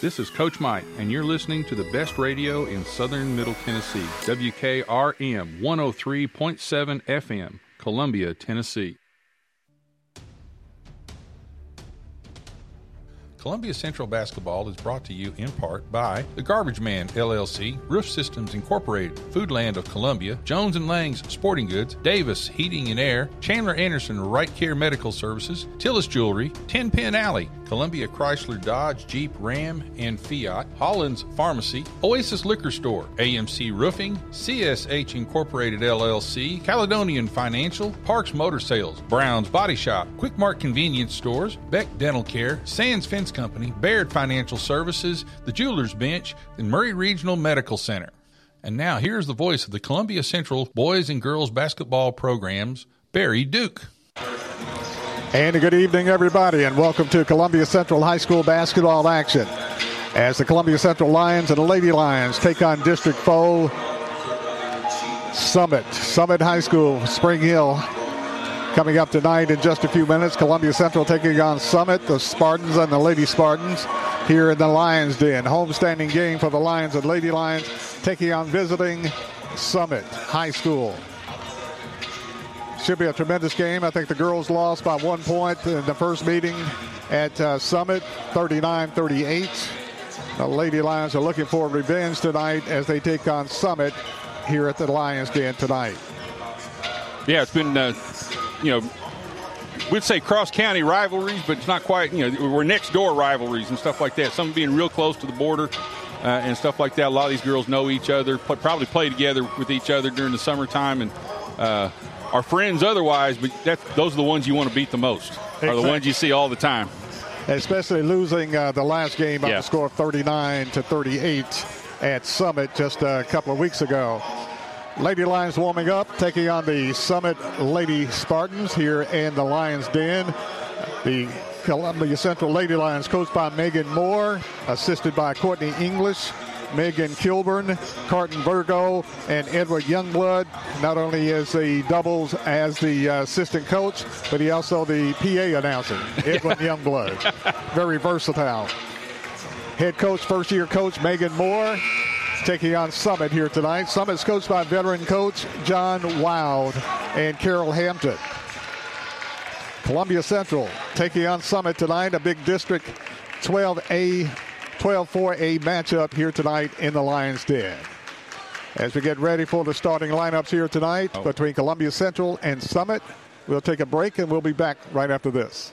This is Coach Mike, and you're listening to the best radio in southern Middle Tennessee, WKRM 103.7 FM, Columbia, Tennessee. Columbia Central Basketball is brought to you in part by The Garbage Man LLC, Roof Systems Incorporated, Foodland of Columbia, Jones and Lang's Sporting Goods, Davis Heating and Air, Chandler Anderson Right Care Medical Services, Tillis Jewelry, Ten Pin Alley, Columbia Chrysler Dodge Jeep Ram and Fiat, Holland's Pharmacy, Oasis Liquor Store, AMC Roofing, CSH Incorporated LLC, Caledonian Financial, Parks Motor Sales, Brown's Body Shop, Quick Mart Convenience Stores, Beck Dental Care, Sands Fence Company, Baird Financial Services, the Jewelers Bench, and Maury Regional Medical Center. And now here's the voice of the Columbia Central boys and girls basketball programs, Barry Duke. And good evening, everybody, and welcome to Columbia Central High School basketball action. As the Columbia Central Lions and the Lady Lions take on district foe Summit. Summit High School, Spring Hill. Coming up tonight in just a few minutes, Columbia Central taking on Summit, the Spartans and the Lady Spartans here in the Lions Den. Homestanding game for the Lions and Lady Lions taking on visiting Summit High School. Should be a tremendous game. I think the girls lost by one point in the first meeting at uh, Summit, 39 38. The Lady Lions are looking for revenge tonight as they take on Summit here at the Lions Den tonight. Yeah, it's been, uh, you know, we'd say cross county rivalries, but it's not quite, you know, we're next door rivalries and stuff like that. Some being real close to the border. Uh, and stuff like that. A lot of these girls know each other, probably play together with each other during the summertime, and uh, are friends otherwise, but that, those are the ones you want to beat the most. Exactly. Are the ones you see all the time. Especially losing uh, the last game by yeah. the score of 39 to 38 at Summit just a couple of weeks ago. Lady Lions warming up, taking on the Summit Lady Spartans here in the Lions Den. The Columbia Central Lady Lions coached by Megan Moore, assisted by Courtney English. Megan Kilburn, Carton Virgo, and Edward Youngblood. Not only is the doubles as the uh, assistant coach, but he also the PA announcer, Edward Youngblood. Very versatile. Head coach, first year coach Megan Moore, taking on Summit here tonight. Summit's coached by veteran coach John Wild and Carol Hampton. Columbia Central taking on Summit tonight, a big district 12A 12 4A matchup here tonight in the Lions Den. As we get ready for the starting lineups here tonight oh. between Columbia Central and Summit, we'll take a break and we'll be back right after this.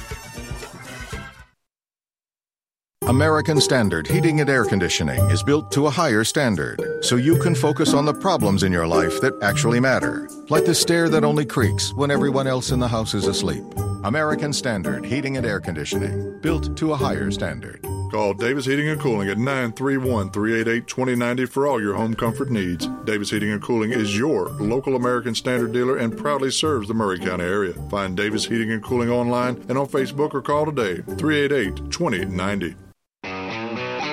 American Standard Heating and Air Conditioning is built to a higher standard so you can focus on the problems in your life that actually matter, like the stair that only creaks when everyone else in the house is asleep. American Standard Heating and Air Conditioning, built to a higher standard. Call Davis Heating and Cooling at 931 388 2090 for all your home comfort needs. Davis Heating and Cooling is your local American Standard dealer and proudly serves the Maury County area. Find Davis Heating and Cooling online and on Facebook or call today 388 2090.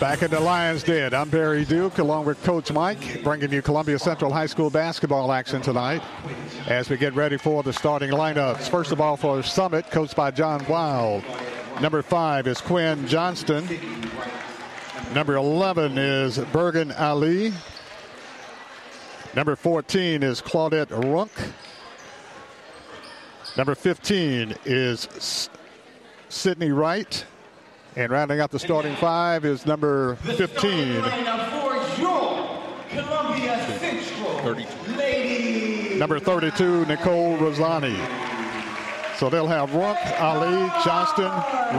Back in the Lions Den, I'm Barry Duke along with Coach Mike, bringing you Columbia Central High School basketball action tonight as we get ready for the starting lineups. First of all, for Summit, coached by John Wild. Number five is Quinn Johnston. Number 11 is Bergen Ali. Number 14 is Claudette Runk. Number 15 is Sydney Wright. And rounding out the starting five is number 15. Number 32, Nicole Rosani. So they'll have Runk, Ali, Johnston,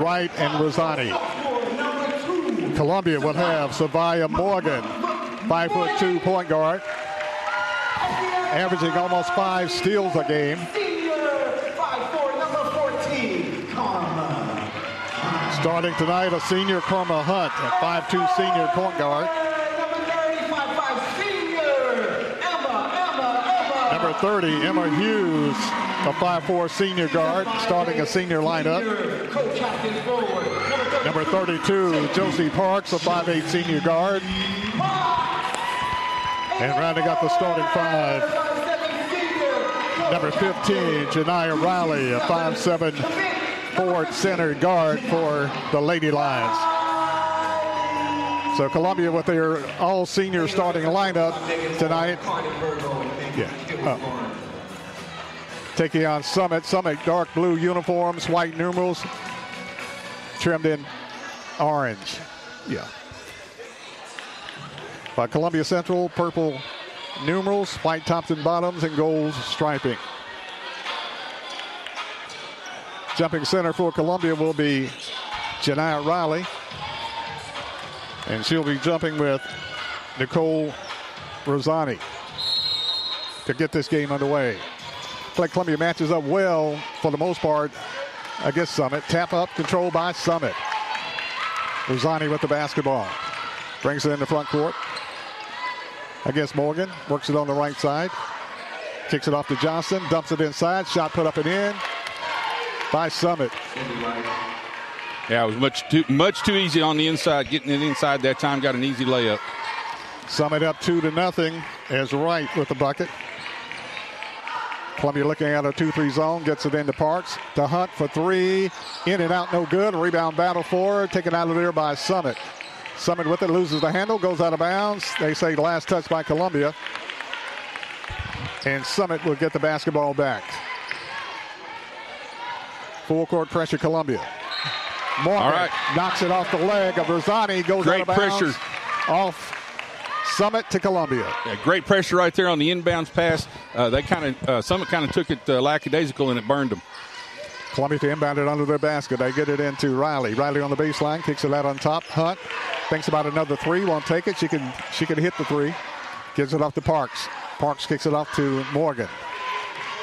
Wright, and Rosani. Columbia will have Savia Morgan, five foot two point guard, averaging almost five steals a game. Starting tonight, a senior Karma Hunt, a 5'2 senior point guard. Number 30, Emma Hughes, a 5'4 senior guard, starting a senior lineup. Number 32, Josie Parks, a 5'8 senior guard. And rounding up the starting five, number 15, Janiyah Riley, a 5'7 center guard for the Lady Lions. So Columbia with their all senior starting lineup tonight. Yeah. Uh, taking on Summit. Summit dark blue uniforms, white numerals, trimmed in orange. Yeah. By Columbia Central, purple numerals, white tops and bottoms, and gold striping. Jumping center for Columbia will be Janiyah Riley. And she'll be jumping with Nicole Rosani to get this game underway. Like Columbia matches up well for the most part against Summit. Tap up, controlled by Summit. Rosani with the basketball. Brings it in the front court. Against Morgan. Works it on the right side. Kicks it off to Johnston. Dumps it inside. Shot put up and in by Summit. Yeah, it was much too much too easy on the inside. Getting it inside that time got an easy layup. Summit up two to nothing as Wright with the bucket. Columbia looking at a 2-3 zone, gets it into Parks. To Hunt for three. In and out, no good. Rebound battle for, taken out of there by Summit. Summit with it, loses the handle, goes out of bounds. They say last touch by Columbia. And Summit will get the basketball back. Full court pressure, Columbia. Morgan All right. knocks it off the leg of Rosani, goes great out of bounds. pressure. Off Summit to Columbia. Yeah, great pressure right there on the inbounds pass. Uh, they kind of uh, Summit kind of took it uh, lackadaisical and it burned them. Columbia to inbound it under their basket. They get it into Riley. Riley on the baseline, kicks it out on top. Hunt thinks about another three, won't take it. She can she can hit the three. Gives it off to Parks. Parks kicks it off to Morgan.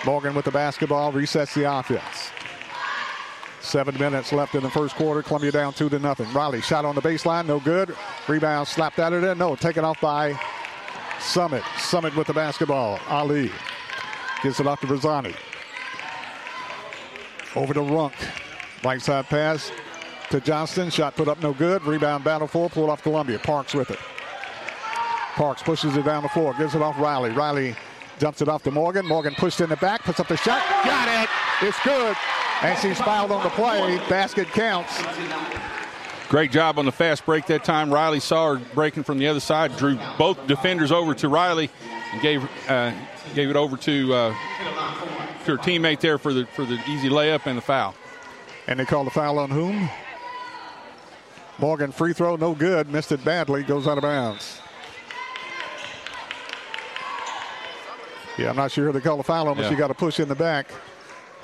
Morgan with the basketball resets the offense. Seven minutes left in the first quarter. Columbia down two to nothing. Riley shot on the baseline, no good. Rebound slapped out of there. No, taken off by Summit. Summit with the basketball. Ali gives it off to Rosani. Over to Runk. Right side pass to Johnston. Shot put up no good. Rebound battle for. Pulled off Columbia. Parks with it. Parks pushes it down the floor. Gives it off Riley. Riley dumps it off to Morgan. Morgan pushed in the back. Puts up the shot. Got it. It's good. And she's fouled on the play. Basket counts. Great job on the fast break that time. Riley saw her breaking from the other side, drew both defenders over to Riley, and gave uh, gave it over to, uh, to her teammate there for the for the easy layup and the foul. And they call the foul on whom? Morgan free throw, no good. Missed it badly. Goes out of bounds. Yeah, I'm not sure they call the foul on, but yeah. she got a push in the back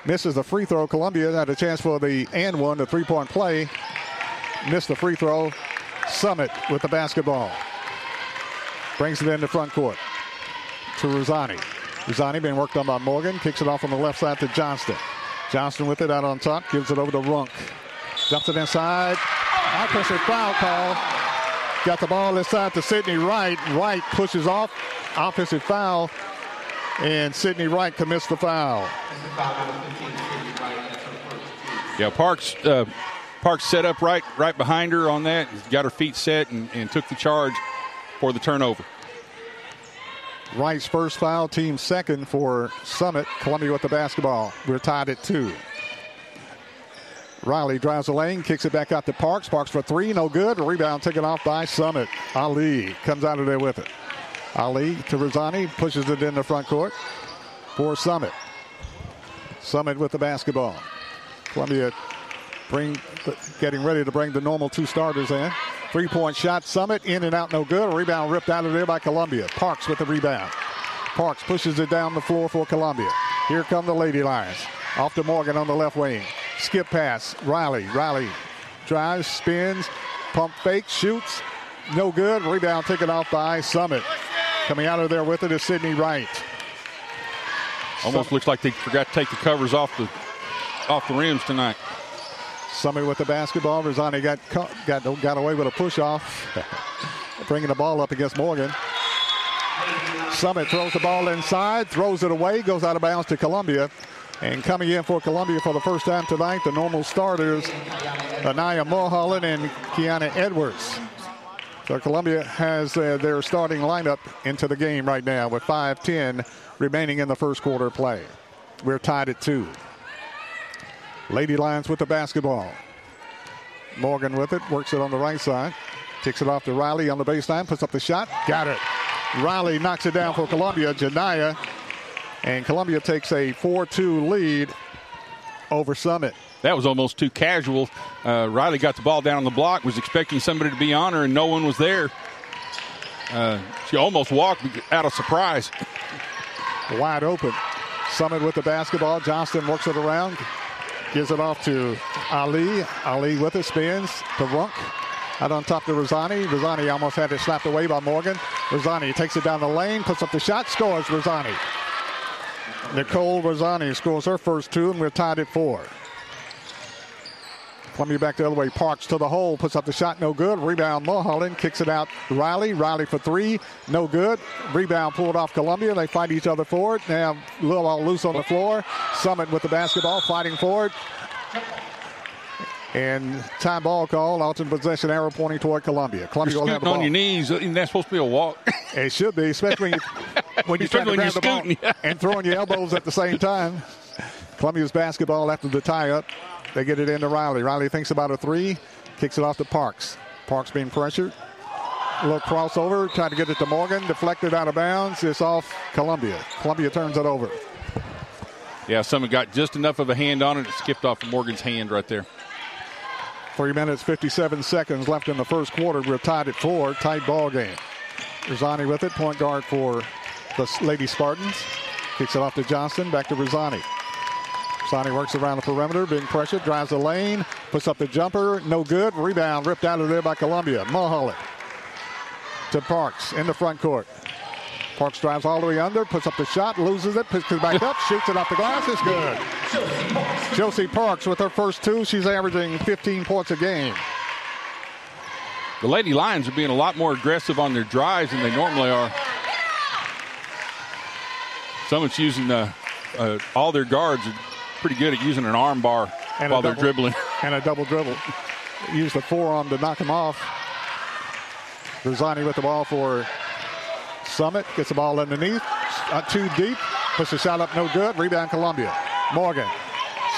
misses the free throw. Columbia had a chance for the and one, the three point play. Missed the free throw. Summit with the basketball. Brings it into front court to Rosani. Rosani being worked on by Morgan. Kicks it off on the left side to Johnston. Johnston with it out on top. Gives it over to Runk. Dumps it inside. Offensive foul call. Got the ball inside to Sydney Wright. Wright pushes off. Offensive foul and Sydney Wright commits the foul. Yeah, Parks uh, Parks set up right right behind her on that, got her feet set, and, and took the charge for the turnover. Wright's first foul, team second for Summit. Columbia with the basketball. We're tied at two. Riley drives the lane, kicks it back out to Parks. Parks for three, no good. Rebound taken off by Summit. Ali comes out of there with it. Ali to Rosani, pushes it in the front court for Summit. Summit with the basketball. Columbia bring, getting ready to bring the normal two starters in. Three point shot, Summit in and out, no good. A rebound ripped out of there by Columbia. Parks with the rebound. Parks pushes it down the floor for Columbia. Here come the Lady Lions. Off to Morgan on the left wing. Skip pass. Riley. Riley drives, spins, pump fake, shoots. No good. Rebound taken off by Summit. Coming out of there with it is Sydney Wright. Almost looks like they forgot to take the covers off the off the rims tonight. Summit with the basketball. Rosani got got got away with a push off, bringing the ball up against Morgan. Summit throws the ball inside, throws it away, goes out of bounds to Columbia. And coming in for Columbia for the first time tonight, the normal starters, Anaya Mulholland and Kiana Edwards. So Columbia has uh, their starting lineup into the game right now with 5-10 remaining in the first quarter play. We're tied at two. Lady Lions with the basketball. Morgan with it, works it on the right side. Takes it off to Riley on the baseline, puts up the shot, got it. Riley knocks it down for Columbia. Janiyah and Columbia takes a 4 2 lead over Summit. That was almost too casual. Uh, Riley got the ball down on the block, was expecting somebody to be on her, and no one was there. Uh, she almost walked out of surprise. Wide open. Summit with the basketball. Johnston works it around, gives it off to Ali. Ali with it, spins to Runk. Out on top to Rosani. Rosani almost had it slapped away by Morgan. Rosani takes it down the lane, puts up the shot, scores Rosani. Nicole Rosani scores her first two, and we're tied at four. Columbia back the other way. Parks to the hole, puts up the shot, no good. Rebound Mulholland, kicks it out. Riley, Riley for three, no good. Rebound pulled off Columbia. They fight each other for it. Now, a little ball loose on the floor. Summit with the basketball, fighting for it. And time ball call, Alton possession arrow pointing toward Columbia. Columbia You're will have the on your knees. Isn't that supposed to be a walk? It should be, especially when, you, when you're trying to grab the ball and throwing your elbows at the same time. Columbia's basketball after the tie-up. They get it into Riley. Riley thinks about a three, kicks it off to Parks. Parks being pressured. A little crossover, trying to get it to Morgan, deflected out of bounds. It's off Columbia. Columbia turns it over. yeah, someone got just enough of a hand on it. It skipped off Morgan's hand right there. Three minutes, 57 seconds left in the first quarter. We're tied at four. Tight ball game. Rosani with it, point guard for the Lady Spartans. Kicks it off to Johnston, back to Rosani. Rosani works around the perimeter, being pressured, drives the lane, puts up the jumper, no good. Rebound ripped out of there by Columbia. Mulholland to Parks in the front court. Parks drives all the way under, puts up the shot, loses it, puts it back up, shoots it off the glass. It's good. Josie Parks with her first two. She's averaging 15 points a game. The Lady Lions are being a lot more aggressive on their drives than they normally are. Someone's using uh, uh, all their guards pretty good at using an arm bar And a while they're double- dribbling. And a double dribble. Use the forearm to knock him off. Rosani with the ball for Summit. Gets the ball underneath. Uh, too deep. Puts the shot up, no good. Rebound Columbia. Morgan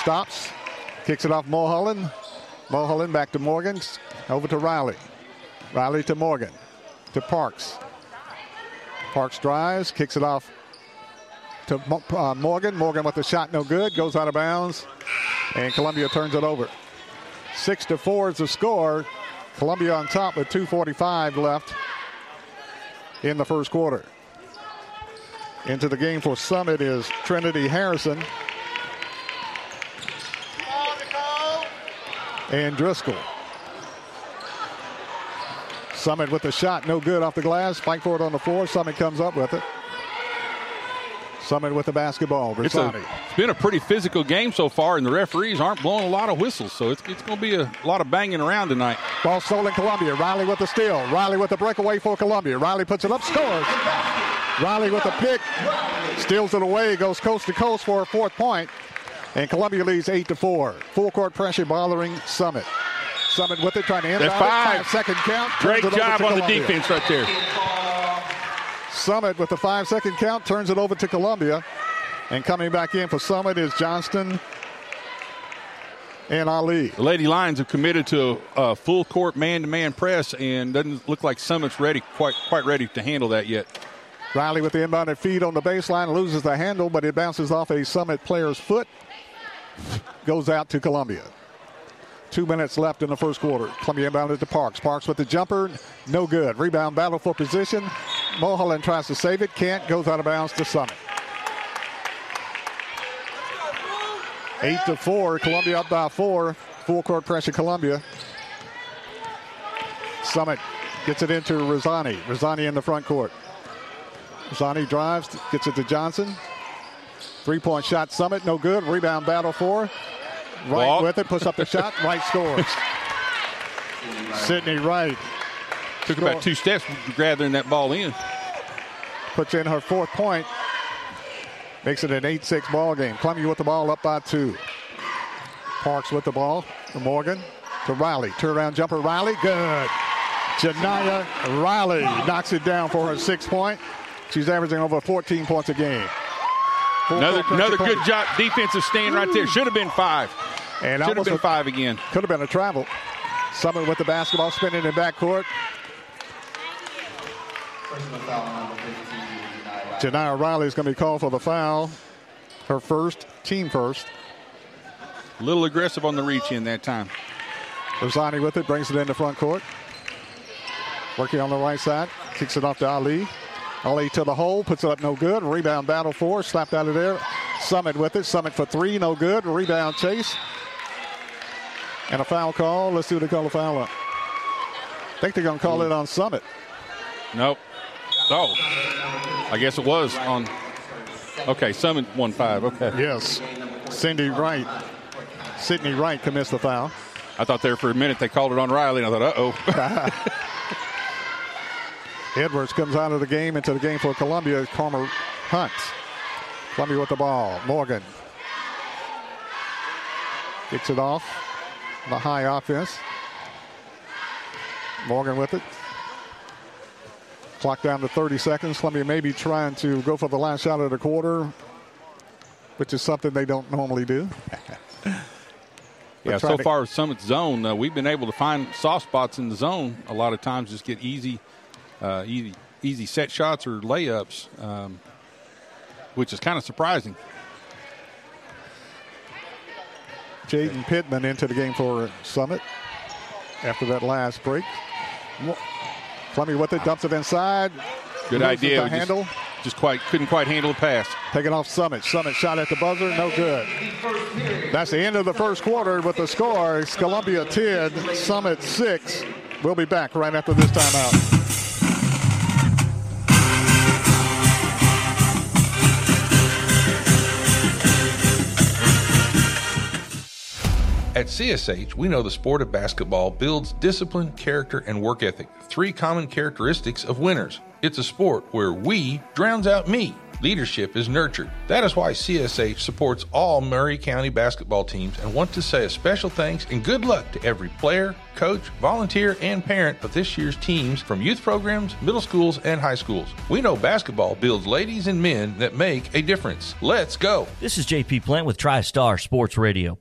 stops. Kicks it off Mulholland. Mulholland back to Morgan. Over to Riley. Riley to Morgan. To Parks. Parks drives. Kicks it off to uh, Morgan. Morgan with the shot, no good. Goes out of bounds. And Columbia turns it over. Six to four is the score. Columbia on top with 2.45 left in the first quarter. Into the game for Summit is Trinity Harrison and Driscoll. Summit with the shot, no good off the glass. Fight for it on the floor. Summit comes up with it. Summit with the basketball. It's, a, it's been a pretty physical game so far, and the referees aren't blowing a lot of whistles, so it's, it's going to be a lot of banging around tonight. Ball stolen Columbia. Riley with the steal. Riley with the breakaway for Columbia. Riley puts it up, scores. Riley with the pick, steals it away, goes coast to coast for a fourth point, and Columbia leads eight to four. Full court pressure bothering Summit. Summit with it, trying to end That's it. five. Five second count. Great turns it over job to on the defense right there. Summit with the five second count turns it over to Columbia. And coming back in for Summit is Johnston and Ali. The Lady Lions have committed to a, full court man-to-man press, and doesn't look like Summit's ready, quite quite ready to handle that yet. Riley with the inbounded feed on the baseline loses the handle, but it bounces off a Summit player's foot. Goes out to Columbia. Two minutes left in the first quarter. Columbia inbounded to Parks. Parks with the jumper. No good. Rebound battle for position. Mulholland tries to save it. Can't. Goes out of bounds to Summit. Eight to four. Columbia up by four. Full court pressure, Columbia. Summit gets it into Rosani. Rosani in the front court. Rosani drives, gets it to Johnston. Three point shot, Summit, no good. Rebound battle for. Wright Ball. with it, puts up the shot. Wright scores. Sydney Wright. Took about two steps gathering that ball in. Puts in her fourth point. Makes it an 8 6 ball game. Columbia with the ball up by two. Parks with the ball to Morgan to Riley. Turnaround jumper, Riley. Good. Janiyah Riley knocks it down for her six point. She's averaging over 14 points a game. Full another another good job, defensive stand right there. Should have been five. And should been a, five again. Could have been a travel. Summit with the basketball, spinning in backcourt. Janiyah Riley is going to be called for the foul. Her first, team first. A little aggressive on the reach in that time. Rosani with it, brings it into front court. Working on the right side, kicks it off to Ali. Ali to the hole, puts it up no good. Rebound battle for, slapped out of there. Summit with it. Summit for three, no good. Rebound chase. And a foul call. Let's see what they call a foul on. I think they're going to call it on Summit. Nope. Oh, I guess it was on. Okay, Summit 1 5. Okay. Yes. Cindy Wright. Sydney Wright commits the foul. I thought there for a minute they called it on Riley, and I thought, uh oh. Edwards comes out of the game into the game for Columbia. Karma Hunt. Columbia with the ball. Morgan. Kicks it off. The high offense. Morgan with it. Clock down to 30 seconds. Columbia may be trying to go for the last shot of the quarter, which is something they don't normally do. yeah, so far Summit zone, uh, we've been able to find soft spots in the zone. A lot of times, just get easy, uh, easy, easy set shots or layups, um, which is kind of surprising. Jaden Pittman into the game for Summit after that last break. Columbia with it, dumps it inside. Good idea. Just, handle. Just quite couldn't quite handle the pass. Taking off Summit. Summit shot at the buzzer, no good. That's the end of the first quarter with the score. Columbia 10, Summit 6. We'll be back right after this timeout. At CSH, we know the sport of basketball builds discipline, character, and work ethic, three common characteristics of winners. It's a sport where we drowns out me. Leadership is nurtured. That is why CSH supports all Maury County basketball teams and want to say a special thanks and good luck to every player, coach, volunteer, and parent of this year's teams from youth programs, middle schools, and high schools. We know basketball builds ladies and men that make a difference. Let's go. This is JP Plant with TriStar Sports Radio.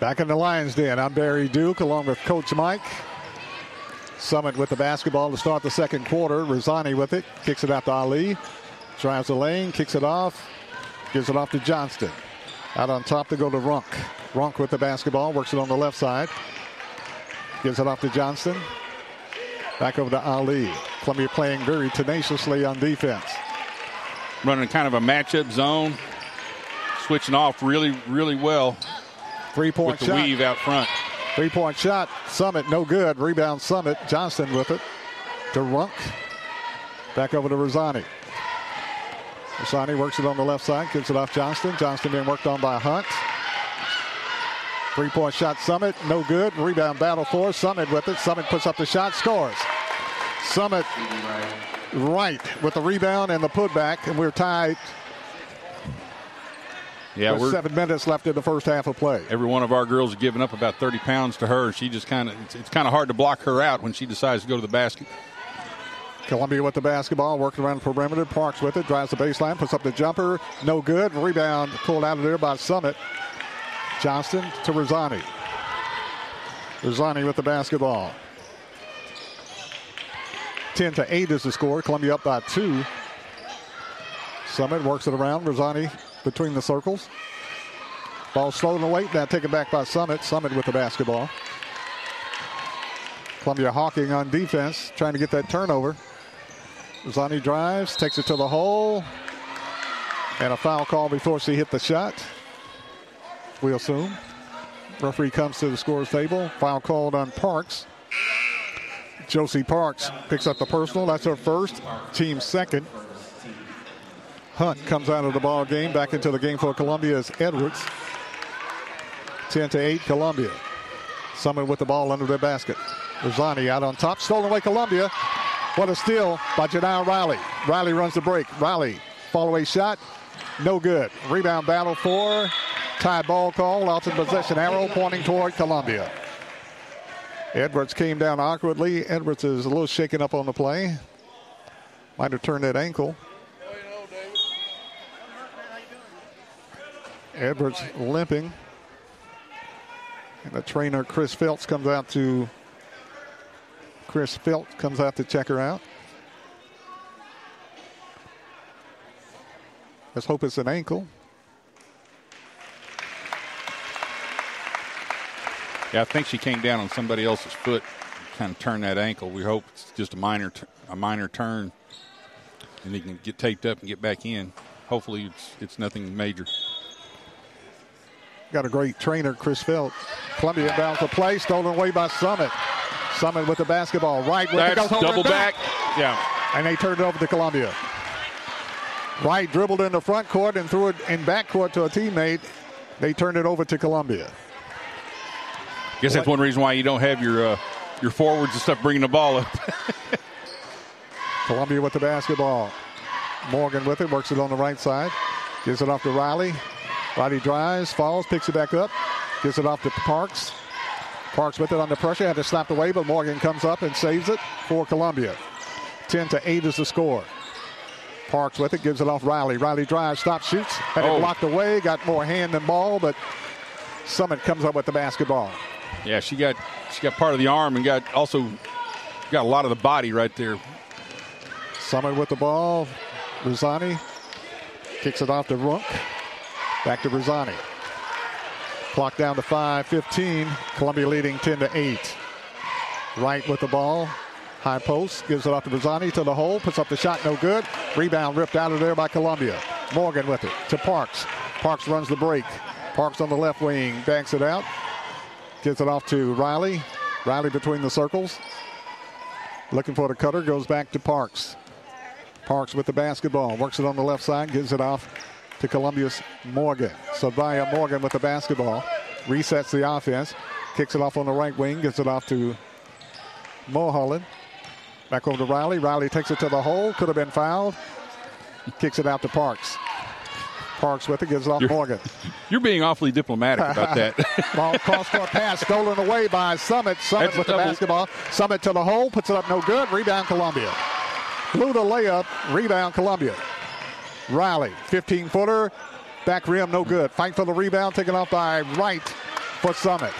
Back in the Lions Den, I'm Barry Duke along with Coach Mike. Summit with the basketball to start the second quarter. Rosani with it, kicks it out to Ali. Drives the lane, kicks it off, gives it off to Johnston. Out on top to go to Runk. Runk with the basketball, works it on the left side. Gives it off to Johnston. Back over to Ali. Columbia playing very tenaciously on defense. Running kind of a matchup zone. Switching off really, really well. Three point the weave out front. Three point shot. Summit, no good. Rebound Summit. Johnston with it to Runk. Back over to Rosani. Rosani works it on the left side, gives it off Johnston. Johnston being worked on by Hunt. Three point shot, Summit, no good. Rebound battle for Summit with it. Summit puts up the shot, scores. Summit Wright with the rebound and the putback, and we're tied Yeah, There's we're seven minutes left in the first half of play. Every one of our girls has given up about 30 pounds to her. She just kind of, it's, it's kind of hard to block her out when she decides to go to the basket. Columbia with the basketball, working around the perimeter. Parks with it, drives the baseline, puts up the jumper. No good. Rebound pulled out of there by Summit. Johnston to Rosani. Rosani with the basketball. 10 to 8 is the score. Columbia up by two. Summit works it around. Rosani between the circles. Ball slow away. Now taken back by Summit. Summit with the basketball. Columbia hawking on defense, trying to get that turnover. Rosani drives, takes it to the hole. And a foul call before she hit the shot. We assume. Referee comes to the scores table. Foul called on Parks. Josie Parks picks up the personal. That's her first. Team second. Hunt comes out of the ball game. Back into the game for Columbia is Edwards. 10 to 8, Columbia. Summit with the ball under their basket. Rosani out on top. Stolen away Columbia. What a steal by Janelle Riley. Riley runs the break. Riley, fall away shot. No good. Rebound battle for tie ball call. Out in possession. Arrow pointing toward Columbia. Edwards came down awkwardly. Edwards is a little shaken up on the play. Might have turned that ankle. Edwards limping. And the trainer, Chris Phelps, comes out to Chris Phelps comes out to check her out. Let's hope it's an ankle. Yeah, I think she came down on somebody else's foot, kind of turned that ankle. We hope it's just a minor, a minor turn, and he can get taped up and get back in. Hopefully, it's it's nothing major. Got a great trainer, Chris Felt. Columbia bounce the play, stolen away by Summit. Summit with the basketball. Wright with That's the double back. Yeah. And they turned it over to Columbia. Wright dribbled in the front court and threw it in back court to a teammate. They turned it over to Columbia. Guess that's one reason why you don't have your uh, your forwards and stuff bringing the ball up. Columbia with the basketball. Morgan with it, works it on the right side. Gives it off to Riley. Riley drives, falls, picks it back up. Gives it off to Parks. Parks with it under pressure, had to slap away, but Morgan comes up and saves it for Columbia. 10 to 8 is the score. Parks with it, gives it off Riley. Riley drives, stops, shoots, had Oh. it blocked away, got more hand than ball, but Summit comes up with the basketball. yeah, she got she got part of the arm and got also got a lot of the body right there. Summit with the ball. Rosani kicks it off to Runk. Back to Rosani. Clock down to 5.15. Columbia leading 10 to 8. Wright with the ball. High post. Gives it off to Rosani to the hole. Puts up the shot. No good. Rebound ripped out of there by Columbia. Morgan with it to Parks. Parks runs the break. Parks on the left wing. Banks it out. Gives it off to Riley. Riley between the circles. Looking for the cutter. Goes back to Parks. Parks with the basketball. Works it on the left side. Gives it off to Columbia's Morgan. Savia Morgan with the basketball. Resets the offense. Kicks it off on the right wing. Gets it off to Mulholland. Back over to Riley. Riley takes it to the hole. Could have been fouled. Kicks it out to Parks. Parks with it. Gives it off You're- Morgan. You're being awfully diplomatic about that. Ball cross court pass stolen away by Summit. Summit That's with the double. basketball. Summit to the hole. Puts it up no good. Rebound Columbia. Blew the layup. Rebound Columbia. Riley, 15 footer. Back rim, no good. Fight for the rebound, taken off by Wright for Summit.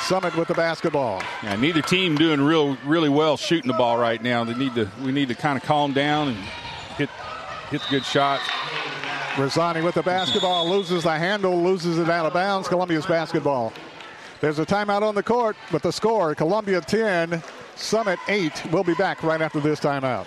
Summit with the basketball. Yeah, neither team doing real really well shooting the ball right now. They need to we need to kind of calm down and hit hit the good shots. Rosani with the basketball, loses the handle, loses it out of bounds. Columbia's basketball. There's a timeout on the court, but the score Columbia 10, Summit 8. We'll be back right after this timeout.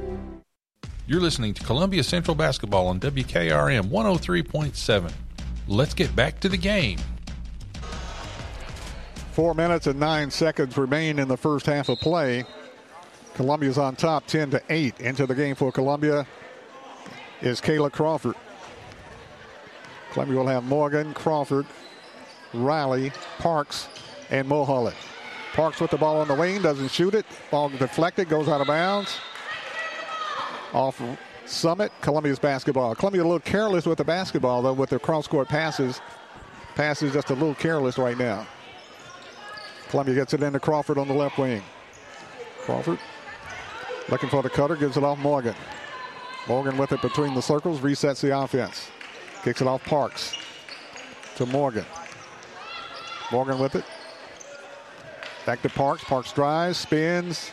You're listening to Columbia Central Basketball on WKRM 103.7. Let's get back to the game. Four minutes and nine seconds remain in the first half of play. Columbia's on top 10 to 8. Into the game for Columbia is Kayla Crawford. Columbia will have Morgan, Crawford, Riley, Parks, and Mulholland. Parks with the ball on the wing, doesn't shoot it. Ball deflected, goes out of bounds. Off Summit, Columbia's basketball. Columbia a little careless with the basketball, though, with their cross court passes. Passes just a little careless right now. Columbia gets it into Crawford on the left wing. Crawford looking for the cutter, gives it off Morgan. Morgan with it between the circles, resets the offense. Kicks it off Parks to Morgan. Morgan with it. Back to Parks. Parks drives, spins,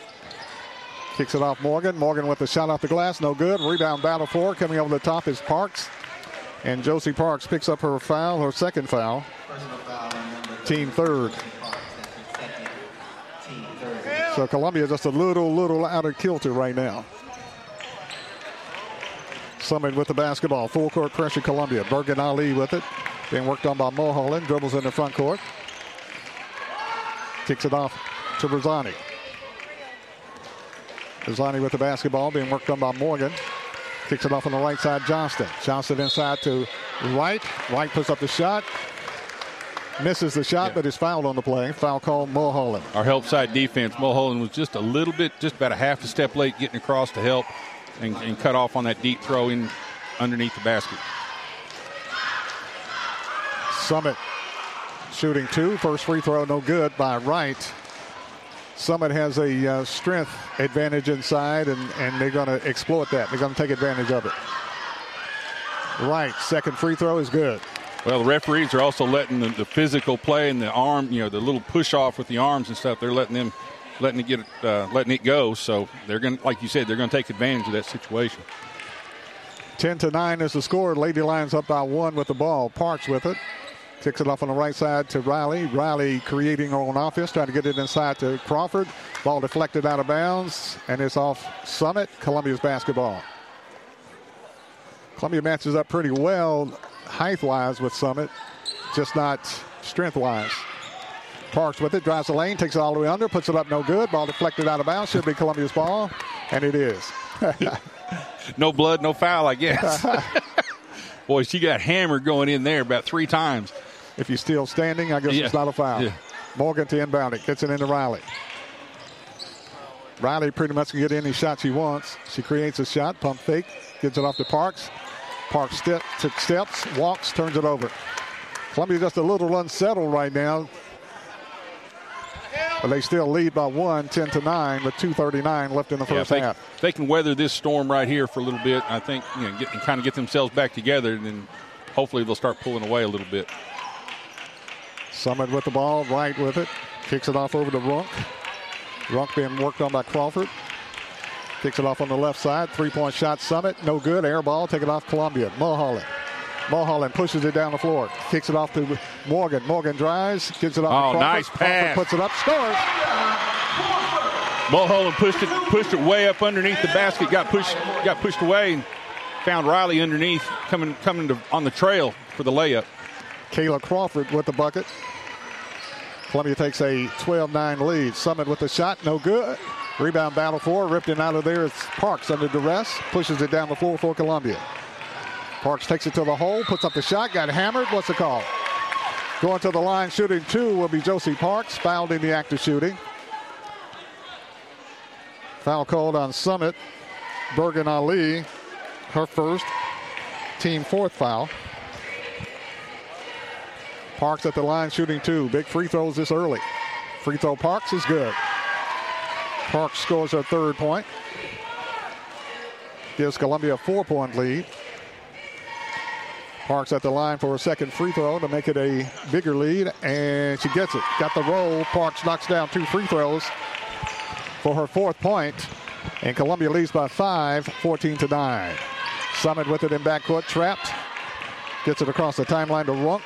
kicks it off Morgan. Morgan with a shot off the glass, no good. Rebound battle for coming over the top is Parks. And Josie Parks picks up her foul, her second foul. Team third. So Columbia just a little, little out of kilter right now. Summit with the basketball. Full court pressure, Columbia. Bergen Ali with it. Being worked on by Mulholland. Dribbles in the front court. Kicks it off to Rosani. Rosani with the basketball. Being worked on by Morgan. Kicks it off on the right side, Johnston. Johnston inside to Wright. Wright puts up the shot. Misses the shot, yeah. but is fouled on the play. Foul call, Mulholland. Our help side defense, Mulholland was just a little bit, just about a half a step late getting across to help and, and cut off on that deep throw in underneath the basket. Summit shooting two. First free throw, no good by Wright. Summit has a uh, strength advantage inside, and, and they're going to exploit that. They're going to take advantage of it. Wright, second free throw is good. Well, the referees are also letting the, the, physical play and the arm, you know, the little push off with the arms and stuff. They're letting them, letting it get, uh, letting it go. So they're going, to like you said, they're going to take advantage of that situation. Ten to nine is the score. Lady Lions up by one with the ball. Parks with it. Kicks it off on the right side to Riley. Riley creating her own offense, trying to get it inside to Crawford. Ball deflected out of bounds, and it's off Summit, Columbia's basketball. Columbia matches up pretty well height wise with Summit, just not strength wise. Parks with it, drives the lane, takes it all the way under, puts it up no good. Ball deflected out of bounds, should be Columbia's ball, and it is. no blood, no foul, I guess. Boy, she got hammered going in there about three times. If he's still standing, I guess yeah. it's not a foul. Yeah. Morgan to inbound it, gets it into Riley. Riley pretty much can get any shot she wants. She creates a shot, pump fake, gets it off to Parks. Parks step, took steps, walks, turns it over. Columbia just a little unsettled right now. But they still lead by one, 10 to 9, with 2.39 left in the first yeah, they, half. They can weather this storm right here for a little bit. I think, you know, get, and kind of get themselves back together, and then hopefully they'll start pulling away a little bit. Summit with the ball, Wright with it. Kicks it off over to Runk. Runk being worked on by Crawford. Kicks it off on the left side. Three point shot, Summit. No good. Air ball. Take it off Columbia. Mulholland. Mulholland pushes it down the floor. Kicks it off to Morgan. Morgan drives. Gives it off. Oh, nice pass. puts it up. Scores. Mulholland pushed it pushed it way up underneath the basket. Got pushed got pushed away and found Riley underneath coming coming to, on the trail for the layup. Kayla Crawford with the bucket. Columbia takes a 12-9 lead. Summit with the shot, no good. Rebound battle for, ripped it out of there. It's Parks under duress, pushes it down the floor for Columbia. Parks takes it to the hole, puts up the shot, got hammered. What's the call? Going to the line, shooting two will be Josie Parks, fouled in the act of shooting. Foul called on Summit. Bergen Ali, her first, team fourth foul. Parks at the line shooting two. Big free throws this early. Free throw Parks is good. Parks scores a third point. Gives Columbia a four point lead. Parks at the line for a second free throw to make it a bigger lead, and she gets it. Got the roll. Parks knocks down two free throws for her fourth point, and Columbia leads by five, 14 to 9. Summit with it in backcourt, trapped. Gets it across the timeline to Runk.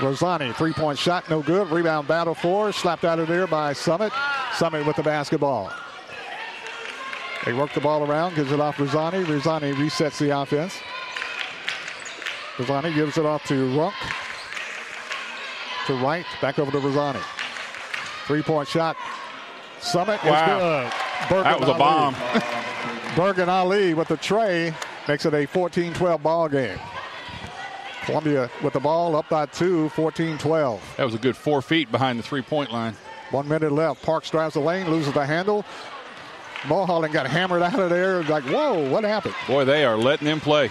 Rosani, three point shot, no good. Rebound battle for, slapped out of there by Summit. Summit with the basketball. They work the ball around, gives it off Rosani. Rosani resets the offense. Rosani gives it off to Runk. To Wright, back over to Rosani. Three-point shot. Summit wow. is good. Bergen that was a bomb. Bergen Ali with the tray makes it a 14-12 ball game. Columbia with the ball up by two, 14-12. That was a good four feet behind the three-point line. One minute left. Parks drives the lane, loses the handle. Mulholland got hammered out of there. Like, whoa, what happened? Boy, they are letting him play.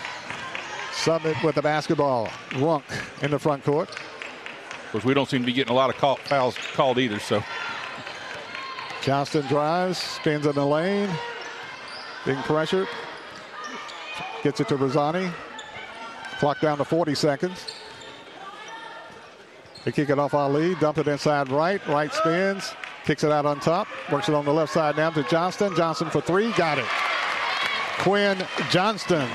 Summit with the basketball. Runk in the front court. Of course, we don't seem to be getting a lot of call, fouls called either, so. Johnston drives, spins in the lane, being pressured. Gets it to Rosani. Clock down to 40 seconds. They kick it off Ali, dump it inside Wright. Wright spins, kicks it out on top, works it on the left side down to Johnston. Johnston for three, got it. Quinn Johnston.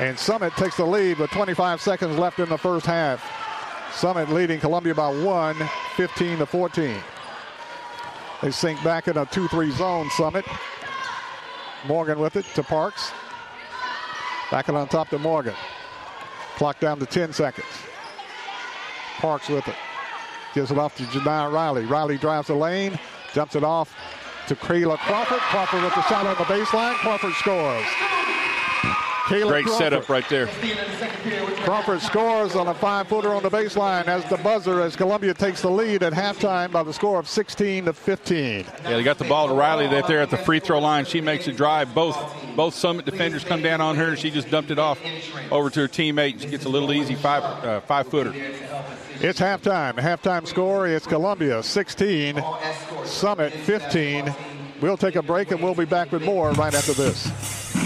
And Summit takes the lead with 25 seconds left in the first half. Summit leading Columbia by one, 15 to 14. They sink back in a 2-3 zone, Summit. Morgan with it to Parks. Back it on top to Morgan. Clock down to 10 seconds. Parks with it. Gives it off to Janiyah Riley. Riley drives the lane, jumps it off to Kayla Crawford. Crawford with the shot on the baseline. Crawford scores. Great Crawford. setup right there. Crawford scores on a five-footer on the baseline as the buzzer as Columbia takes the lead at halftime by the score of 16 to 15. Yeah, they got the ball to Riley right there at the free throw line. She makes a drive. Both both Summit defenders come down on her. And she just dumped it off over to her teammate. She gets a little easy five uh, five footer. It's halftime. Halftime score. It's Columbia 16, Summit 15. We'll take a break and we'll be back with more right after this.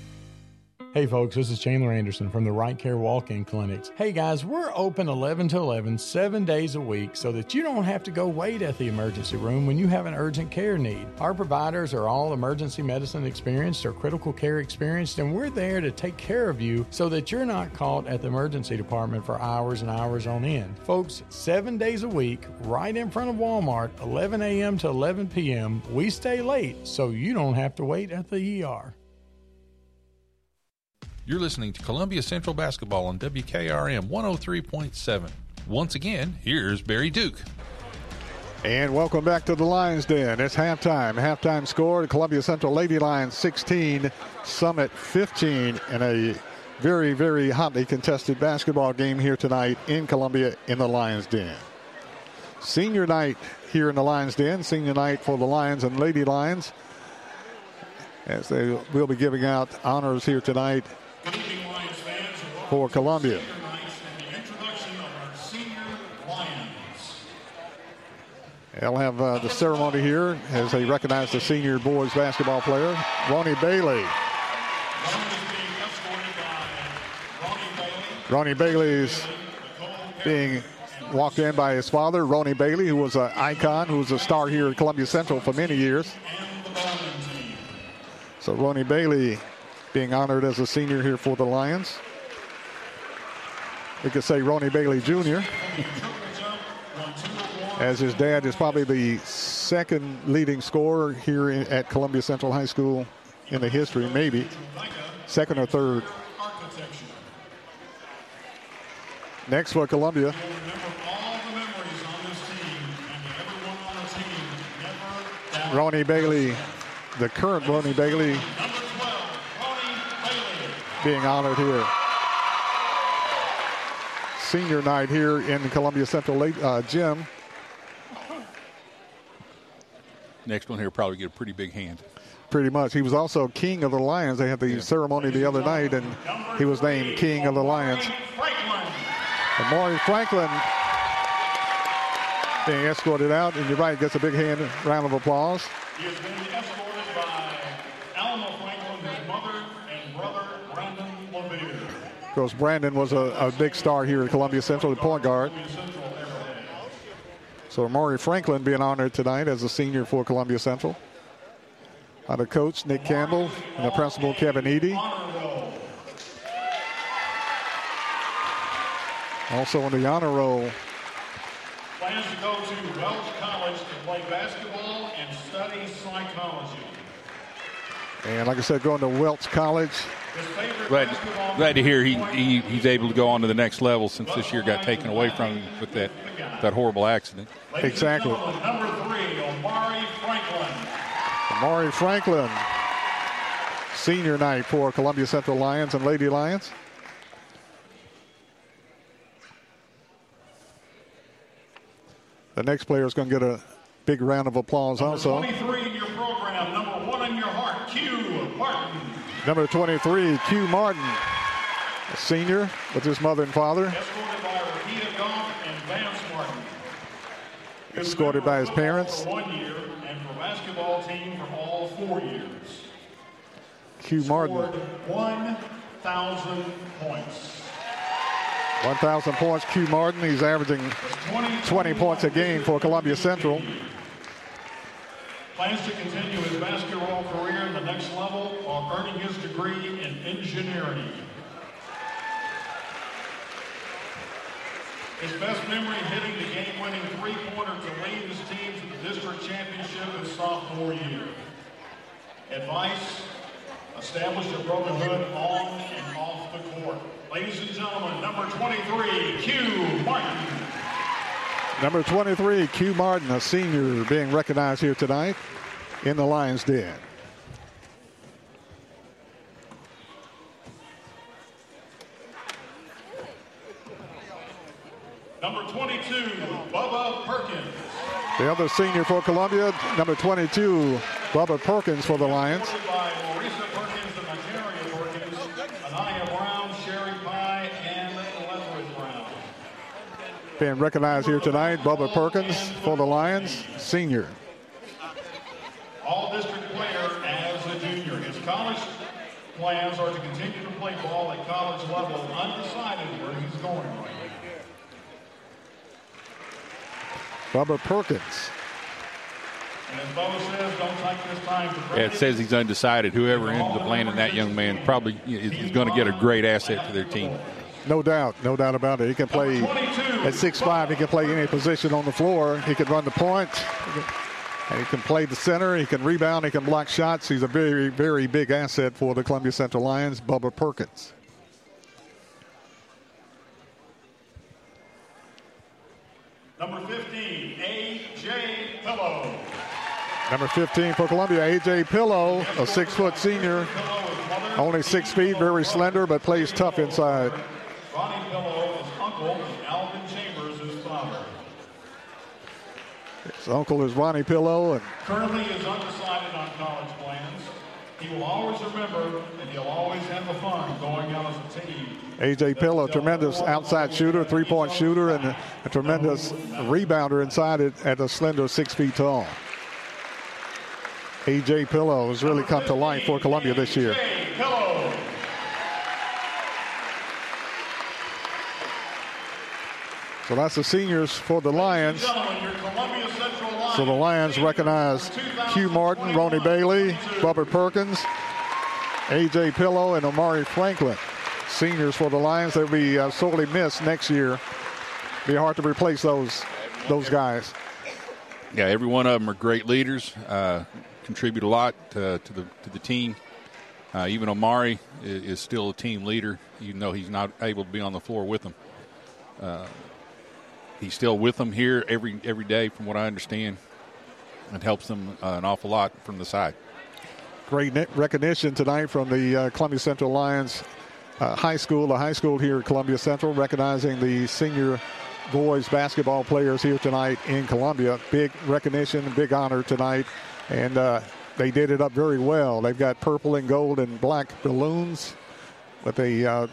Hey folks, this is Chandler Anderson from the Right Care Walk-In Clinics. Hey guys, we're open 11 to 11, 7 days a week so that you don't have to go wait at the emergency room when you have an urgent care need. Our providers are all emergency medicine experienced or critical care experienced and we're there to take care of you so that you're not caught at the emergency department for hours and hours on end. Folks, 7 days a week, right in front of Walmart, 11 a.m. to 11 p.m. We stay late so you don't have to wait at the ER. You're listening to Columbia Central Basketball on WKRM 103.7. Once again, here's Barry Duke. And welcome back to the Lions Den. It's halftime. Halftime score Columbia Central Lady Lions 16, Summit 15 in a very, very hotly contested basketball game here tonight in Columbia in the Lions Den. Senior night here in the Lions Den, senior night for the Lions and Lady Lions as they will be giving out honors here tonight for Columbia. They'll have uh, the ceremony here as they recognize the senior boys basketball player, Ronnie Bailey. Ronnie Bailey's being walked in by his father, Ronnie Bailey, who was an icon, who was a star here at Columbia Central for many years. So Ronnie Bailey being honored as a senior here for the Lions. We could say Ronnie Bailey Jr. as his dad is probably the second leading scorer here in, at Columbia Central High School in the history, maybe second or third. Next for Columbia. Ronnie Bailey, the current Ronnie Bailey, being honored here. Senior night here in Columbia Central uh, Gym. Next one here probably get a pretty big hand. Pretty much. He was also king of the Lions. They had the yeah. ceremony the other night, and he was named king of the Lions. And Maury Franklin being escorted out. And you're right, gets a big hand round of applause. He has been escorted by Alma Franklin, his mother, and brother Brandon Levere. Of course, Brandon was a, a big star here at Columbia Central, the point guard. So Maury Franklin being honored tonight as a senior for Columbia Central. Under coach, Nick Campbell, and the principal, Kevin Eady. Also on the honor roll, Plans to go to Welch College to play basketball and study psychology. and like I said, going to Welch College. Glad, glad to hear he, he he's able to go on to the next level since this year got taken away from him with that that horrible accident. Exactly. number three, Omari Franklin. Maury Franklin, senior night for Columbia Central Lions and Lady Lions. The next player is going to get a big round of applause Number also. 23 in your program, number one in your heart, Q Martin. Number 23, Q Martin, a senior with his mother and father, Escorted by Rakita and Vance Martin. Escorted by his parents. One year and for basketball team for all four years. Q Martin, 1,000 points. 1,000 points. Q Martin, he's averaging 20 points a game for Columbia Central. Plans to continue his basketball career at the next level while earning his degree in engineering. His best memory hitting the game-winning three-pointer to lead his team to the district championship his sophomore year. Advice, establish a brotherhood on and off the court. Ladies and gentlemen, number 23, Q Martin. Number 23, Q Martin, a senior, being recognized here tonight in the Lions Den. Number 22, Bubba Perkins. The other senior for Columbia, number 22, Bubba Perkins for the Lions. Supported by Marisa Perkins and Nigeria Perkins, Anaya Brown, Sherry Pye, and Lethbridge Brown. Being recognized here tonight, Bubba Perkins for the Lions, senior. All district player as a junior. His college plans are to continue to play ball at college level, undecided where he's going right now. Bubba Perkins. And as Bubba says, don't take this time to Yeah, it says he's undecided. Whoever ends up landing that young man probably is, is going to get a great asset to their team. No doubt, no doubt about it. He can play at 6'5", he can play any position on the floor. He can run the point. He can, he can play the center. He can rebound. He can block shots. He's a very, very big asset for the Columbia Central Lions, Bubba Perkins. Number 15, A.J. Pillow. Number 15 for Columbia, A.J. Pillow, a six-foot senior. Only six feet, very slender, but plays tough inside. Ronnie Pillow is uncle, and Alvin Chambers is father. His uncle is Ronnie Pillow, and Currently is undecided on college plans. He will always remember and he'll always have the fun going out as a team. A.J. Pillow, tremendous outside shooter, three-point shooter, and a, a tremendous rebounder inside it at a slender six feet tall. A.J. Pillow has really come to life for Columbia this year. Pillow. So that's the seniors for the Lions. So the Lions recognize Q Martin, Ronnie Bailey, Bubba Perkins, A.J. Pillow, and Omari Franklin. Seniors for the Lions. They'll be uh, sorely missed next year. Be hard to replace those those guys. Yeah, every one of them are great leaders. Uh, contribute a lot to, to the to the team. Uh, even Omari is, is still a team leader, even though he's not able to be on the floor with them. Uh, he's still with them here every every day, from what I understand. It helps them uh, an awful lot from the side. Great recognition tonight from the uh, Columbia Central Lions uh, High School, the high school here at Columbia Central, recognizing the senior boys basketball players here tonight in Columbia. Big recognition, big honor tonight, and uh, they did it up very well. They've got purple and gold and black balloons with a uh,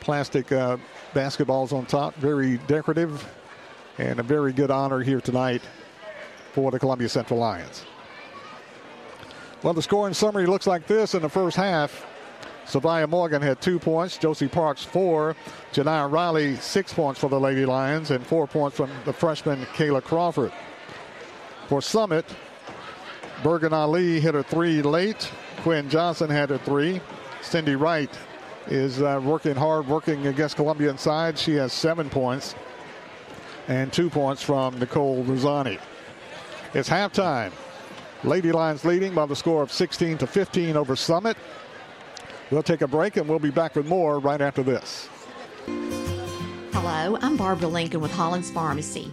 plastic uh, basketballs on top, very decorative. and a very good honor here tonight for the Columbia Central Lions. Well, the scoring summary looks like this in the first half. Savia Morgan had two points, Josie Parks four, Janiyah Riley six points for the Lady Lions, and four points from the freshman Kayla Crawford. For Summit, Bergen Ali hit a three late. Quinn Johnston had a three. Sydney Wright is uh, working hard, working against Columbia inside. She has seven points and two points from Nicole Rosani. It's halftime. Lady Lions leading by the score of 16 to 15 over Summit. We'll take a break and we'll be back with more right after this. Hello, I'm Barbara Lincoln with Hollins Pharmacy.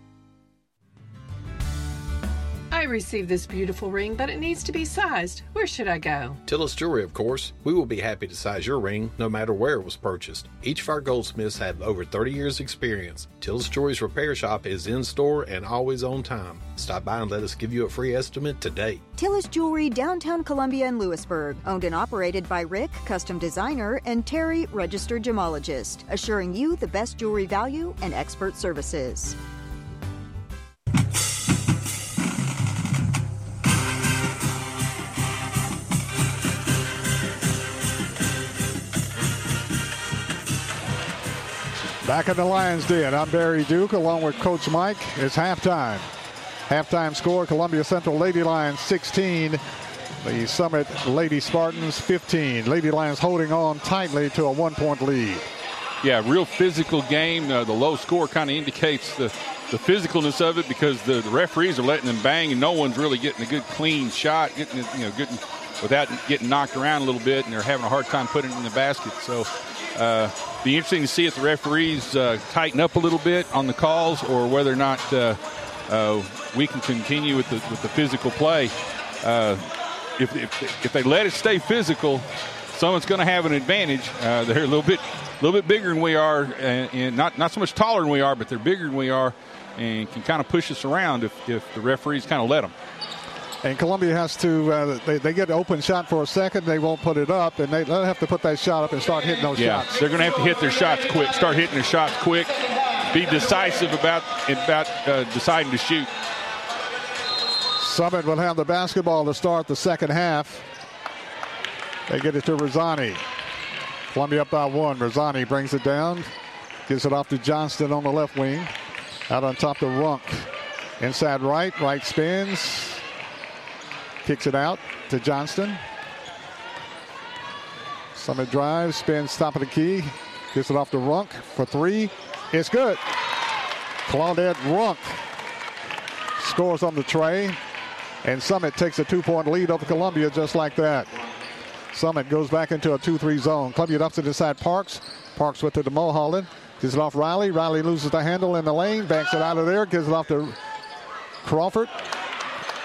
I received this beautiful ring, but it needs to be sized. Where should I go? Tillis Jewelry, of course. We will be happy to size your ring, no matter where it was purchased. Each of our goldsmiths have over 30 years' experience. Tillis Jewelry's repair shop is in store and always on time. Stop by and let us give you a free estimate today. Tillis Jewelry, downtown Columbia and Lewisburg. Owned and operated by Rick, custom designer, and Terry, registered gemologist. Assuring you the best jewelry value and expert services. Back in the Lions Den, I'm Barry Duke along with Coach Mike. It's halftime. Halftime score Columbia Central Lady Lions 16, the Summit Lady Spartans 15. Lady Lions holding on tightly to a one point lead. Yeah, real physical game. Uh, the low score kind of indicates the, the physicalness of it because the, the, referees are letting them bang and no one's really getting a good clean shot, getting you know, getting without getting knocked around a little bit, and they're having a hard time putting it in the basket. So uh, be interesting to see if the referees uh, tighten up a little bit on the calls or whether or not uh, uh we can continue with the, with the physical play. Uh, if, if, if, they let it stay physical, someone's going to have an advantage. Uh, they're a little bit a little bit bigger than we are, and, and, not not so much taller than we are, but they're bigger than we are, and can kind of push us around if, if the referees kind of let them. And Columbia has to, uh, they, they get an open shot for a second, they won't put it up, and they, they'll have to put that shot up and start hitting those yeah, shots. They're going to have to hit their shots quick, start hitting their shots quick, be decisive about, about uh, deciding to shoot. Summit will have the basketball to start the second half. They get it to Rosani. Columbia up by one. Rosani brings it down, gives it off to Johnston on the left wing. Out on top to Runk. Inside Wright, Wright spins, Kicks it out to Johnston. Summit drive, spins, top of the key. Gets it off to Runk for three. It's good. Claudette Runk scores on the tray. And Summit takes a two-point lead over Columbia just like that. Summit goes back into a 2-3 zone. Columbia dumps it inside Parks. Parks with it to Mulholland. Gives it off Riley. Riley loses the handle in the lane. Banks it out of there. Gives it off to Crawford.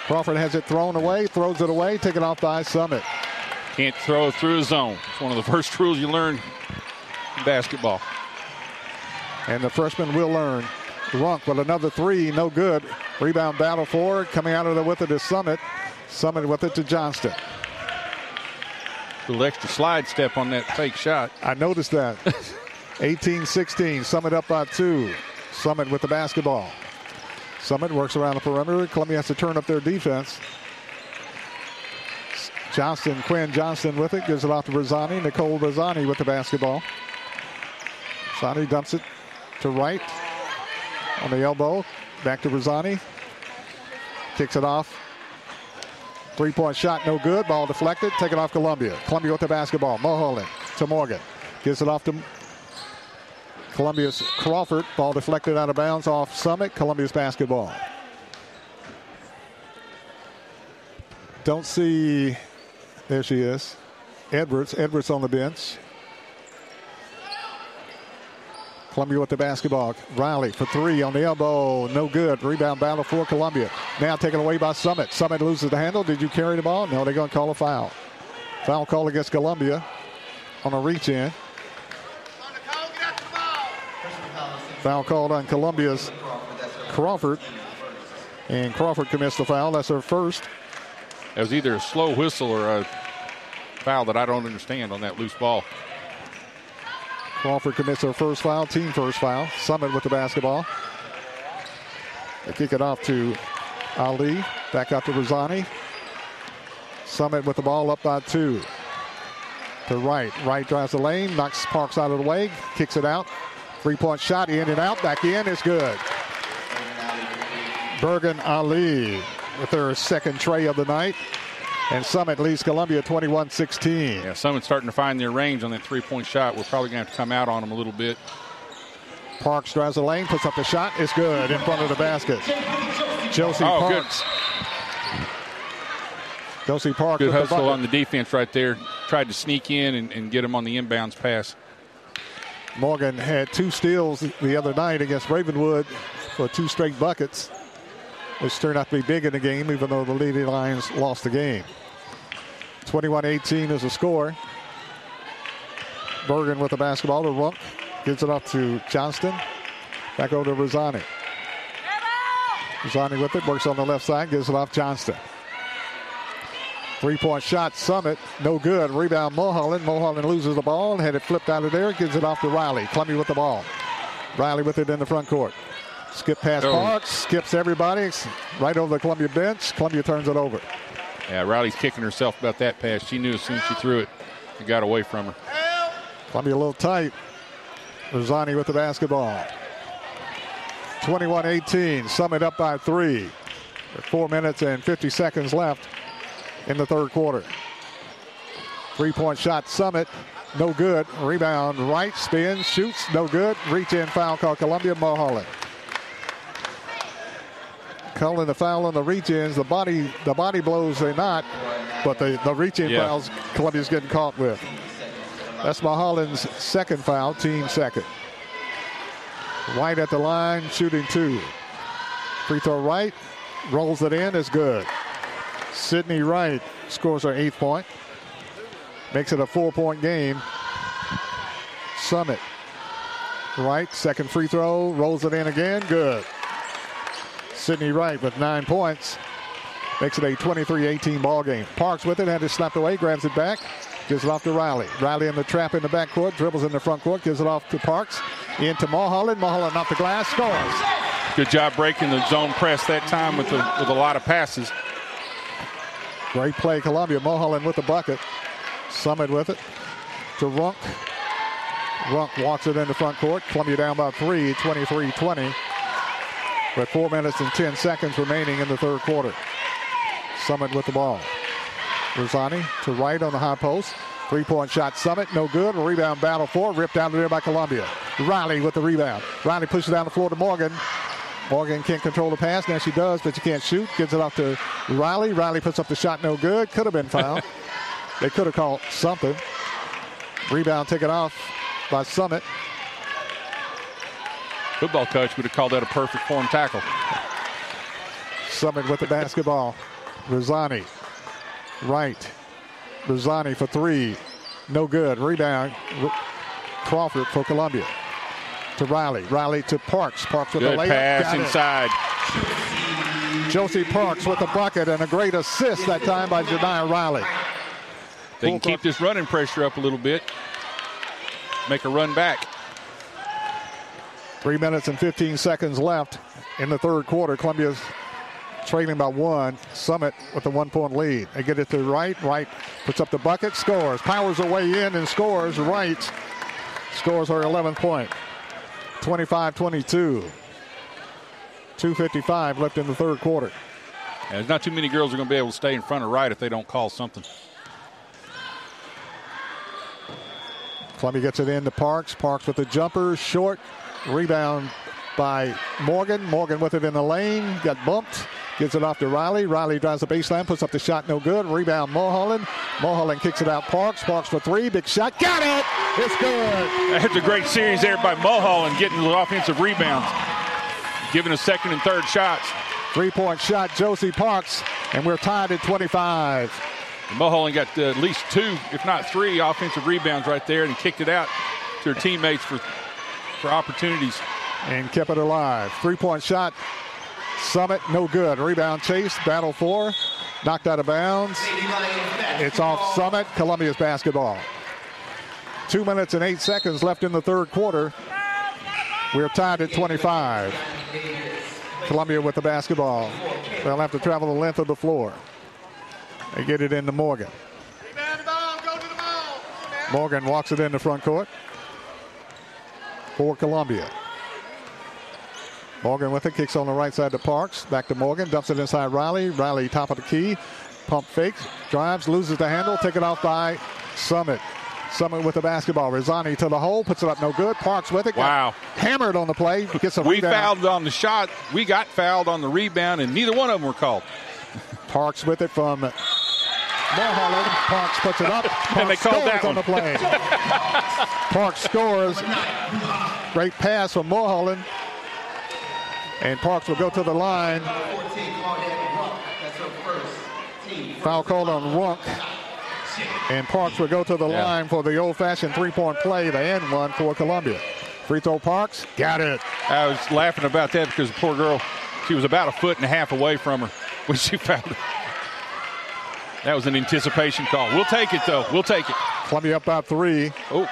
Crawford has it thrown away, throws it away, taken off by Summit. Can't throw through a zone. It's one of the first rules you learn in basketball. And the freshman will learn. Runk with another three, no good. Rebound battle forward, coming out of there with it to Summit. Summit with it to Johnston. A little extra slide step on that fake shot. I noticed that. 18-16, Summit up by two. Summit with the basketball. Summit works around the perimeter. Columbia has to turn up their defense. Johnston, Quinn Johnston with it, gives it off to Rosani. Nicole Rosani with the basketball. Rosani dumps it to Wright on the elbow. Back to Rosani. Kicks it off. Three point shot, no good. Ball deflected. Take it off Columbia. Columbia with the basketball. Mulholland to Morgan. Gives it off to Columbia's Crawford. Ball deflected out of bounds off Summit. Columbia's basketball. Don't see. There she is. Edwards. Edwards on the bench. Columbia with the basketball. Riley for three on the elbow. No good. Rebound battle for Columbia. Now taken away by Summit. Summit loses the handle. Did you carry the ball? No, they're going to call a foul. Foul call against Columbia on a reach in. Foul called on Columbia's Crawford. And Crawford commits the foul. That's her first. It was either a slow whistle or a foul that I don't understand on that loose ball. Crawford commits her first foul, team first foul. Summit with the basketball. They kick it off to Ali. Back out to Rosani. Summit with the ball up by two. To Wright. Wright drives the lane. Knocks Parks out of the way. Kicks it out. Three point shot. In and out. Back in. It's good. Bergen Ali with her second tray of the night. And Summit leads Columbia 21 16. Yeah, Summit's starting to find their range on that three point shot. We're probably going to have to come out on them a little bit. Parks drives the lane, puts up the shot. It's good in front of the basket. Josie oh, Parks. Good. Josie Parks. Good with the hustle on the defense right there. Tried to sneak in and, and get him on the inbounds pass. Morgan had two steals the other night against Ravenwood for two straight buckets, which turned out to be big in the game, even though the Lady Lions lost the game. 21 18 is the score. Bergen with the basketball to Runk. Gives it off to Johnston. Back over to Rosani. Rosani with it, works on the left side, gives it off Johnston. Three point shot, Summit, no good. Rebound, Mulholland. Mulholland loses the ball and had it flipped out of there, gives it off to Riley. Columbia with the ball. Riley with it in the front court. Skip past Oh. Parks, skips everybody, right over the Columbia bench. Columbia turns it over. Yeah, Riley's kicking herself about that pass. She knew as soon as she threw it, it got away from her. Columbia a little tight. Rosani with the basketball. 21 18. Summit up by three. With four minutes and 50 seconds left in the third quarter. Three point shot, Summit. No good. Rebound, Wright, spin, shoots, no good. Reach in foul call, Columbia Mulholland. Calling the foul on the reach ins. The body the body blows they're not, but the, the reach in Yeah. fouls Columbia's getting caught with. That's Mulholland's second foul, team second. Wright at the line, shooting two. Free throw Wright, rolls it in, is good. Sydney Wright scores her eighth point. Makes it a four point game. Summit. Wright, second free throw, rolls it in again, good. Sydney Wright with nine points. Makes it a 23-18 ball game. Parks with it, had it slapped away, grabs it back, gives it off to Riley. Riley in the trap in the backcourt, dribbles in the front court, gives it off to Parks. Into Mulholland. Mulholland off the glass, scores. Good job breaking the zone press that time with a, with a lot of passes. Great play, Columbia. Mulholland with the bucket. Summit with it to Runk. Runk walks it into the front court. Columbia down by three, 23-20. With four minutes and 10 seconds remaining in the third quarter. Summit with the ball. Rosani to Wright on the high post. Three-point shot, Summit, no good. A rebound battle for, ripped out of there by Columbia. Riley with the rebound. Riley pushes down the floor to Morgan. Morgan can't control the pass. Now she does, but she can't shoot. Gives it off to Riley. Riley puts up the shot, no good. Could have been fouled. they could have called something. Rebound taken off by Summit. Football coach would have called that a perfect form tackle. Summit with the basketball. Rosani. Right. Rosani for three. No good. Rebound. Crawford for Columbia. To Riley. Riley to Parks. Parks with Good the layup. pass Got it. inside. Josie Parks with a bucket and a great assist that time by Janiyah Riley. They can keep this running pressure up a little bit. Make a run back. Three minutes and 15 seconds left in the third quarter. Columbia's trailing by one. Summit with a one point lead. They get it to Wright. Wright puts up the bucket, scores. Powers away in and scores. Wright scores her 11th point. 25 22. 2.55 left in the third quarter. Yeah, there's not too many girls are going to be able to stay in front of Wright if they don't call something. Columbia gets it into Parks. Parks with the jumper, short. Rebound by Morgan. Morgan with it in the lane. Got bumped. Gives it off to Riley. Riley drives the baseline, puts up the shot, no good. Rebound Mulholland. Mulholland kicks it out Parks. Parks for three. Big shot. Got it! It's good. That's a great series there by Mulholland getting the offensive rebounds. Giving a second and third shots. Three point shot, Josie Parks, and we're tied at 25. Mulholland got uh, at least two, if not three, offensive rebounds right there and kicked it out to her teammates for, for opportunities. And kept it alive. Three point shot, Summit, no good. Rebound chase, battle four, knocked out of bounds. It's off Summit, Columbia's basketball. Two minutes and eight seconds left in the third quarter. We're tied at 25. Columbia with the basketball. They'll have to travel the length of the floor. They get it into Morgan. Morgan walks it in the front court for Columbia. Morgan with it, kicks on the right side to Parks. Back to Morgan, dumps it inside Riley. Riley top of the key. Pump fakes, drives, loses the handle, taken off by Summit. Summit with the basketball. Rosani to the hole, puts it up no good. Parks with it. Wow. Hammered on the play. Gets a we rebound. fouled on the shot. We got fouled on the rebound, and neither one of them were called. Parks with it from Mulholland. Parks puts it up. Parks And they called that on the play. Parks scores. Great pass from Mulholland. And Parks will go to the line. Foul called on Runk. And Parks will go to the Yeah. line for the old-fashioned three-point play, the end one for Columbia. Free throw Parks, got it. I was laughing about that because the poor girl, she was about a foot and a half away from her when she fouled it. That was an anticipation call. We'll take it, though. We'll take it. Columbia up by three. Oh,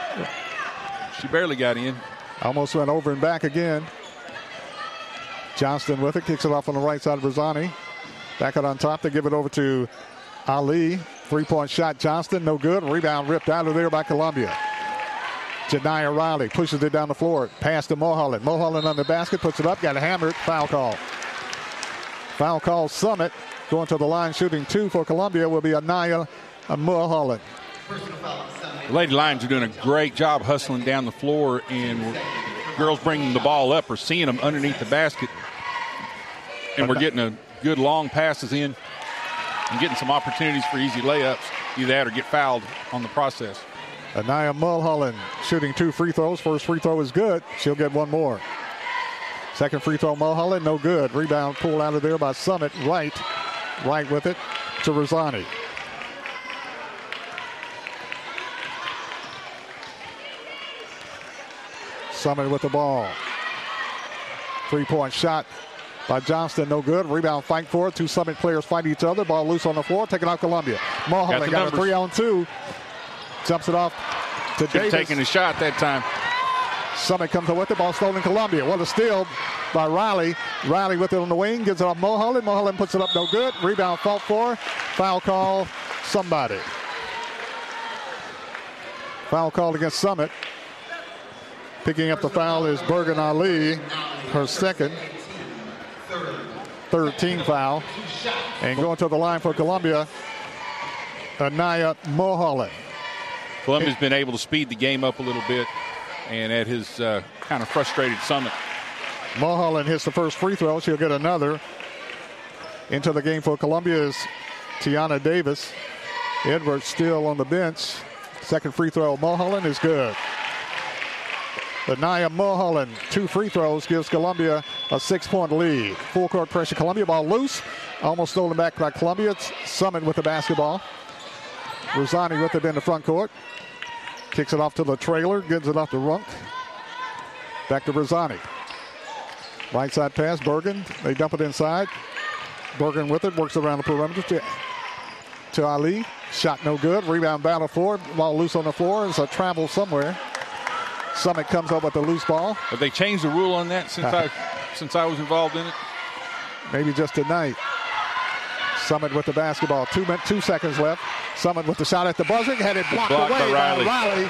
she barely got in. Almost went over and back again. Johnston with it, kicks it off on the right side of Rosani. Back it on top, they give it over to Ali. Three point shot, Johnston, no good. Rebound ripped out of there by Columbia. Janiyah Riley pushes it down the floor. Pass to Mulholland. Mulholland on the basket, puts it up, got a hammered. Foul call. Foul call, Summit. Going to the line, shooting two for Columbia will be Anaya Mulholland. Lady Lions are doing a great job hustling down the floor, and girls bringing the ball up or seeing them underneath the basket. And we're getting a good long passes in and getting some opportunities for easy layups. Either that or get fouled on the process. Anaya Mulholland shooting two free throws. First free throw is good. She'll get one more. Second free throw, Mulholland, no good. Rebound pulled out of there by Summit. Wright, Wright with it to Rosani. Summit with the ball. Three point shot by Johnston, no good. Rebound fight for it. Two Summit players fight each other. Ball loose on the floor. Taking out Columbia. Mulholland the got, a three on two. Jumps it off to Davis. taken a shot that time. Summit comes up with the ball stolen Columbia. What a steal by Riley. Riley with it on the wing, gives it off Mulholland. Mulholland puts it up no good. Rebound fought for. Foul call, somebody. Foul called against Summit. Picking up the foul is Bergen Ali, her second. Third team foul. And going to the line for Columbia, Anaya Mulholland. Columbia's been able to speed the game up a little bit, and at his uh, kind of frustrated summit. Mulholland hits the first free throw. She'll get another. Into the game for Columbia is Tiana Davis. Edwards still on the bench. Second free throw, Mulholland is good. But Naya Mulholland, two free throws, gives Columbia a six point lead. Full court pressure. Columbia ball loose. Almost stolen back by Columbia. It's Summit with the basketball. Rosani with it in the front court. Kicks it off to the trailer. Gives it off to Runk. Back to Rosani. Right side pass, Bergen. They dump it inside. Bergen with it, works around the perimeter to, to Ali. Shot no good. Rebound battle floor. Ball loose on the floor. It's a travel somewhere. Summit comes up with the loose ball. Have they changed the rule on that since I since I was involved in it? Maybe just tonight. Summit with the basketball. Two min- two seconds left. Summit with the shot at the buzzer. Had it blocked, Blocked by away Riley. Riley.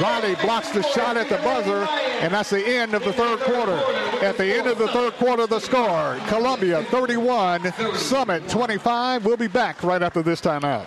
Riley blocks the shot at the buzzer, and that's the end of the third quarter. At the end of the third quarter, the score Columbia 31, Summit 25. We'll be back right after this timeout.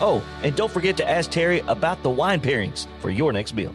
Oh, and don't forget to ask Terry about the wine pairings for your next meal.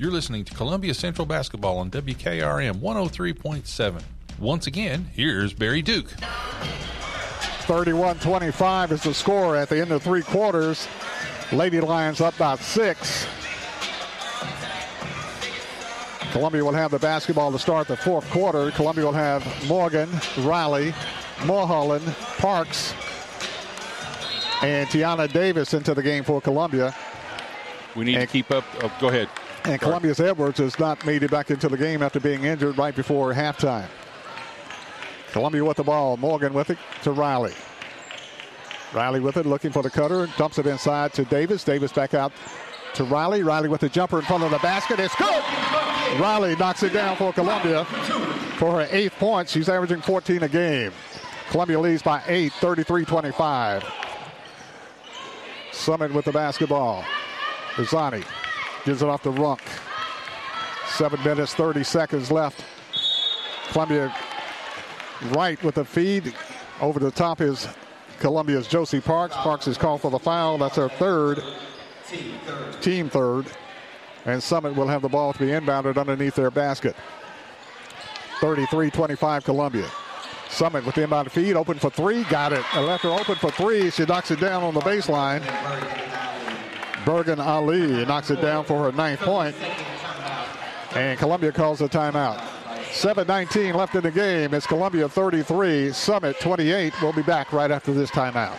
You're listening to Columbia Central Basketball on WKRM 103.7. Once again, here's Barry Duke. 31 25 is the score at the end of three quarters. Lady Lions up by six. Columbia will have the basketball to start the fourth quarter. Columbia will have Morgan, Riley, Mulholland, Parks, and Tiana Davis into the game for Columbia. We need to keep up. Oh, go ahead. And Columbia's Edwards has not made it back into the game after being injured right before halftime. Columbia with the ball. Morgan with it to Riley. Riley with it, looking for the cutter, dumps it inside to Davis. Davis back out to Riley. Riley with the jumper in front of the basket. It's good. Riley knocks it down for Columbia for her eighth point. She's averaging 14 a game. Columbia leads by eight, 33-25. Summit with the basketball. Rosani gives it off to Runk. Seven minutes, 30 seconds left. Columbia right with the feed. Over the top is Columbia's Josie Parks. Parks is called for the foul. That's her third. Team third. And Summit will have the ball to be inbounded underneath their basket. 33-25 Columbia. Summit with the inbound feed, open for three, got it. Left her open for three. She knocks it down on the baseline. Bergen Ali knocks it down for her ninth point. And Columbia calls a timeout. 7.19 left in the game. It's Columbia 33, Summit 28. We'll be back right after this timeout.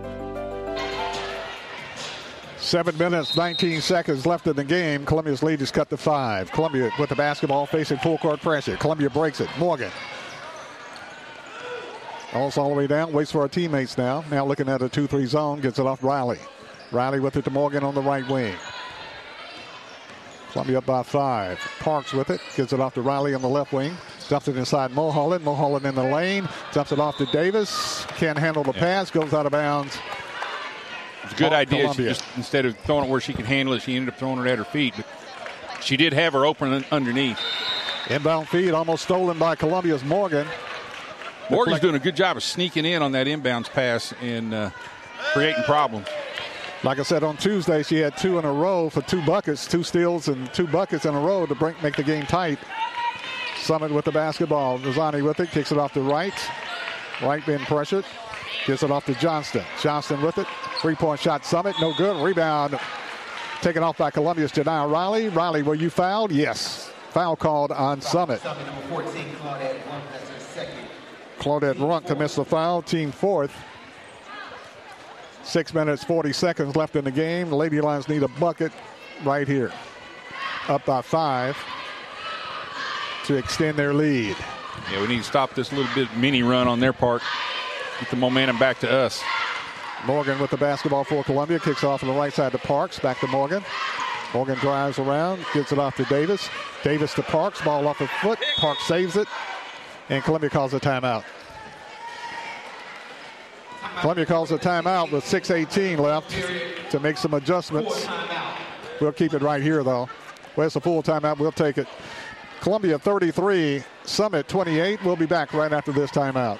Seven minutes, 19 seconds left in the game. Columbia's lead is cut to five. Columbia with the basketball facing full court pressure. Columbia breaks it. Morgan. Also all the way down, waits for our teammates now. Now looking at a 2-3 zone, gets it off Riley. Riley with it to Morgan on the right wing. Columbia up by five. Parks with it, gives it off to Riley on the left wing. Dumps it inside Mulholland. Mulholland in the lane. Dumps it off to Davis. Can't handle the pass. Goes out of bounds. It's a good idea. Just instead of throwing it where she could handle it, she ended up throwing it at her feet. But she did have her open underneath. Inbound feed almost stolen by Columbia's Morgan. Morgan's Deflect- doing a good job of sneaking in on that inbounds pass and uh, creating problems. Like I said on Tuesday, she had two in a row for two buckets, two steals and two buckets in a row to break, make the game tight. Summit with the basketball. Rosani with it, kicks it off to Wright. Wright being pressured. Gives it off to Johnston. Johnston with it. Three point shot, Summit. No good. Rebound taken off by Columbia's Janiyah Riley. Riley, were you fouled? Yes. Foul called on Summit. 14, Claudette Runk to miss the foul, team fourth. Six minutes, 40 seconds left in the game. The Lady Lions need a bucket right here. Up by five to extend their lead. Yeah, we need to stop this little bit mini run on their part. Get the momentum back to us. Morgan with the basketball for Columbia. Kicks off on the right side to Parks. Back to Morgan. Morgan drives around, gets it off to Davis. Davis to Parks. Ball off the foot. Parks saves it. And Columbia calls a timeout. Columbia calls a timeout with 6.18 left to make some adjustments. We'll keep it right here, though. Well, it's a full timeout. We'll take it. Columbia 33, Summit 28. We'll be back right after this timeout.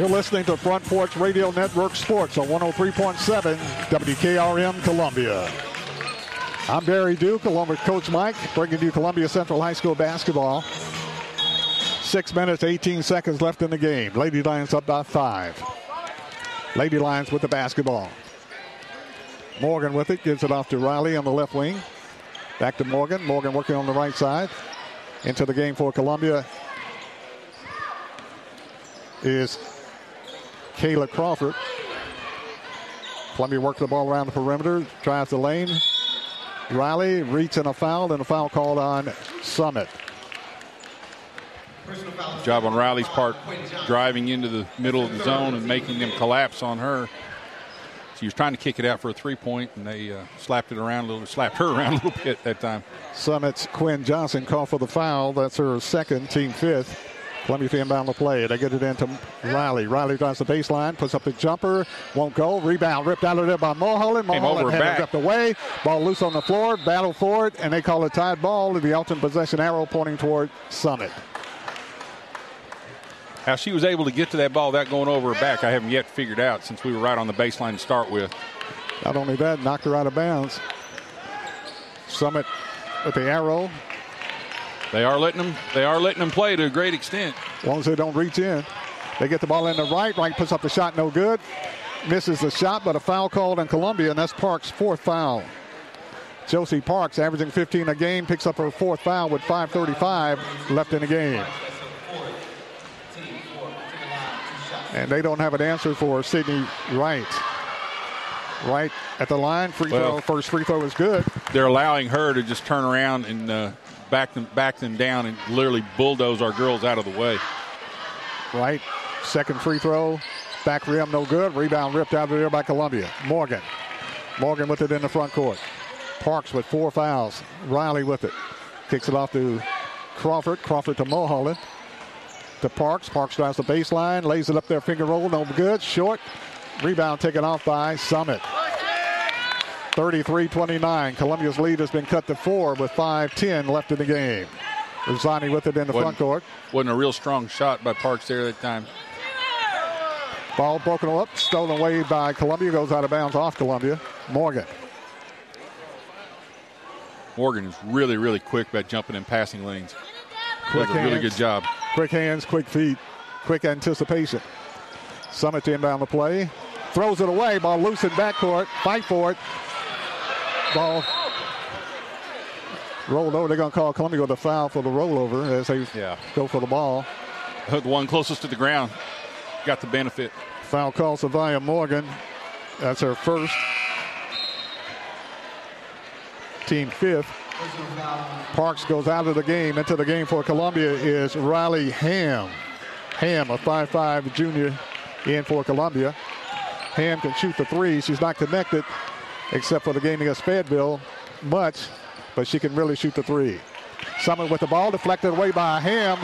You're listening to Front Porch Radio Network Sports on 103.7 WKRM Columbia. I'm Barry Duke along with Coach Mike, bringing you Columbia Central High School basketball. Six minutes, 18 seconds left in the game. Lady Lions up by five. Lady Lions with the basketball. Morgan with it, gives it off to Riley on the left wing. Back to Morgan. Morgan working on the right side. Into the game for Columbia is Kayla Crawford. Columbia works the ball around the perimeter, drives the lane. Riley reaching a foul, and a foul called on Summit. Job on Riley's part, driving into the middle of the zone and making them collapse on her. She was trying to kick it out for a three point, and they uh, slapped it around a little, slapped her around a little bit that time. Summit's Quinn Johnston called for the foul. That's her second, team fifth. Columbia inbound the play. They get it into Riley. Riley drives the baseline, puts up the jumper, won't go. Rebound ripped out of there by Mulholland. Mulholland had it ripped away. Ball loose on the floor. Battle for it, and they call it tied ball. The alternate possession arrow pointing toward Summit. How she was able to get to that ball without going over her back, I haven't yet figured out since we were right on the baseline to start with. Not only that, knocked her out of bounds. Summit with the arrow. They are letting them. They are letting them play to a great extent. As long as they don't reach in, they get the ball in the right. Wright puts up the shot, no good. Misses the shot, but a foul called in Columbia, and that's Parks' fourth foul. Josie Parks, averaging 15 a game, picks up her fourth foul with 5:35 left in the game. And they don't have an answer for Sydney Wright. Right at the line, free Well- throw. First free throw is good. They're allowing her to just turn around and uh, back them back them down and literally bulldoze our girls out of the way. Wright. Second free throw. Back rim, no good. Rebound ripped out of there by Columbia. Morgan. Morgan with it in the front court. Parks with four fouls. Riley with it. Kicks it off to Crawford. Crawford to Mulholland. To Parks. Parks drives the baseline. Lays it up there. Finger roll. No good. Short. Rebound taken off by Summit. 33-29. Columbia's lead has been cut to four with 5-10 left in the game. Rosani with it in the front Wasn't- court. Wasn't a real strong shot by Parks there that time. Ball broken up, stolen away by Columbia, goes out of bounds off Columbia. Morgan. Morgan is really, really quick about jumping in passing lanes. Quick Does a really good job. Quick hands, quick feet, quick anticipation. Summit to inbound the play. Throws it away. Ball loose in backcourt. Fight for it. Ball rolled over. They're going to call Columbia with a foul for the rollover as they go for the ball. The one closest to the ground got the benefit. Foul call Savia Morgan. That's her first. Team fifth. Parks goes out of the game. Into the game for Columbia is Riley Ham. Ham, a 5'5 junior, in for Columbia. Ham can shoot the three. She's not connected, except for the game against Fayetteville, much, but she can really shoot the three. Summit with the ball, deflected away by Ham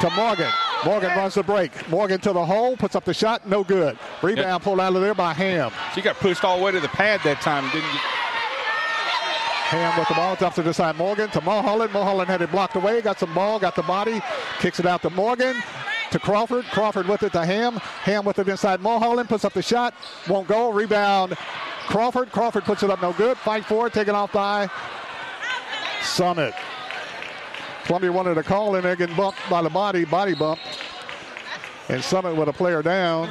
to Morgan. Morgan runs the break. Morgan to the hole, puts up the shot, no good. Rebound pulled out of there by Ham. She got pushed all the way to the pad that time, didn't get Ham with the ball, dumps it inside Morgan to Mulholland. Mulholland had it blocked away, got some ball, got the body, kicks it out to Morgan, to Crawford. Crawford with it to Ham. Ham with it inside Mulholland, puts up the shot, won't go. Rebound Crawford. Crawford puts it up, no good. Fight for it, taken off by Summit. Columbia wanted a call in there, getting bumped by the body, body bump. And Summit with a player down.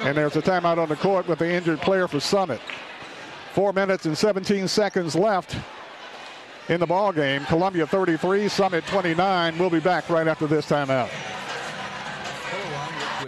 And there's a timeout on the court with the injured player for Summit. Four minutes and 17 seconds left in the ball game. Columbia 33, Summit 29. We'll be back right after this timeout.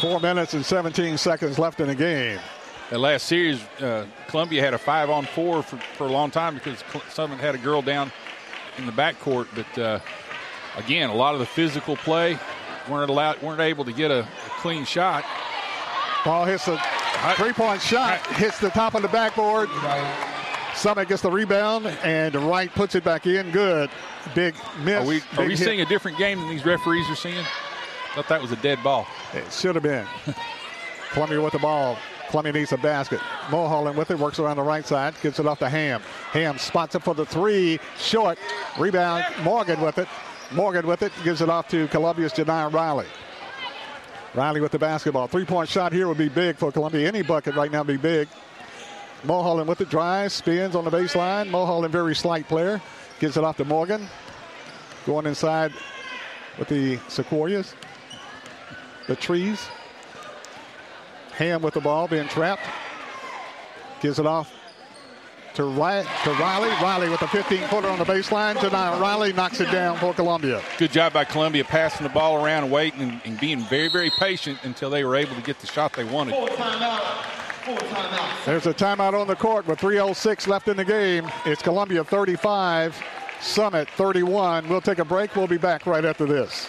Four minutes and 17 seconds left in the game. The last series, uh, Columbia had a five on four for, for a long time because Summit had a girl down in the backcourt. But uh, again, a lot of the physical play weren't allowed, weren't able to get a, a clean shot. Ball hits a three-point shot, hits the top of the backboard. Summit gets the rebound, and Wright puts it back in. Good, big miss. Are we, are we seeing a different game than these referees are seeing? Thought that was a dead ball. It should have been. Columbia with the ball. Columbia needs a basket. Mulholland with it, works around the right side, gets it off to Ham. Ham spots it for the three, short. Rebound, Morgan with it. Morgan with it, gives it off to Columbia's Janiyah Riley. Riley with the basketball. Three-point shot here would be big for Columbia. Any bucket right now would be big. Mulholland with it, drives, spins on the baseline. Mulholland, very slight player. Gives it off to Morgan. Going inside with the Sequoias the trees. Ham with the ball, being trapped. Gives it off to, Riley. To Riley. Riley with a 15-footer on the baseline. Tonight, Riley knocks it down for Columbia. Good job by Columbia passing the ball around, waiting, and, and being very, very patient until they were able to get the shot they wanted. There's a timeout on the court with 3.06 left in the game. It's Columbia 35, Summit 31. We'll take a break. We'll be back right after this.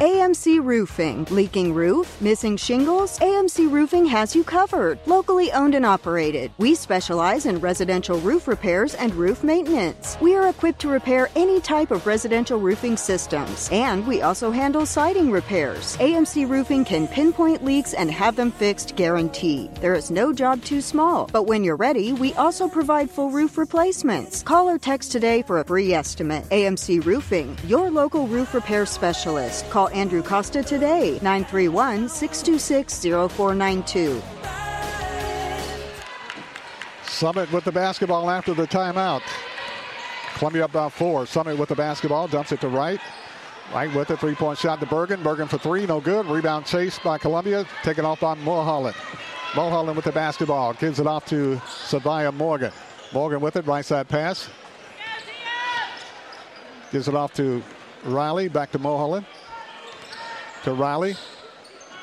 AMC Roofing. Leaking roof? Missing shingles? AMC Roofing has you covered. Locally owned and operated. We specialize in residential roof repairs and roof maintenance. We are equipped to repair any type of residential roofing systems. And we also handle siding repairs. AMC Roofing can pinpoint leaks and have them fixed guaranteed. There is no job too small. But when you're ready, we also provide full roof replacements. Call or text today for a free estimate. AMC Roofing, your local roof repair specialist. Call Andrew Costa today, 931 626 0492. Summit with the basketball after the timeout. Columbia up by four. Summit with the basketball, dumps it to Wright. Wright with a three-point shot to Bergen. Bergen for three, no good. Rebound chase by Columbia, taken off by Mulholland. Mulholland with the basketball, gives it off to Sabaya Morgan. Morgan with it, right side pass. Gives it off to Riley, back to Mulholland. To Riley.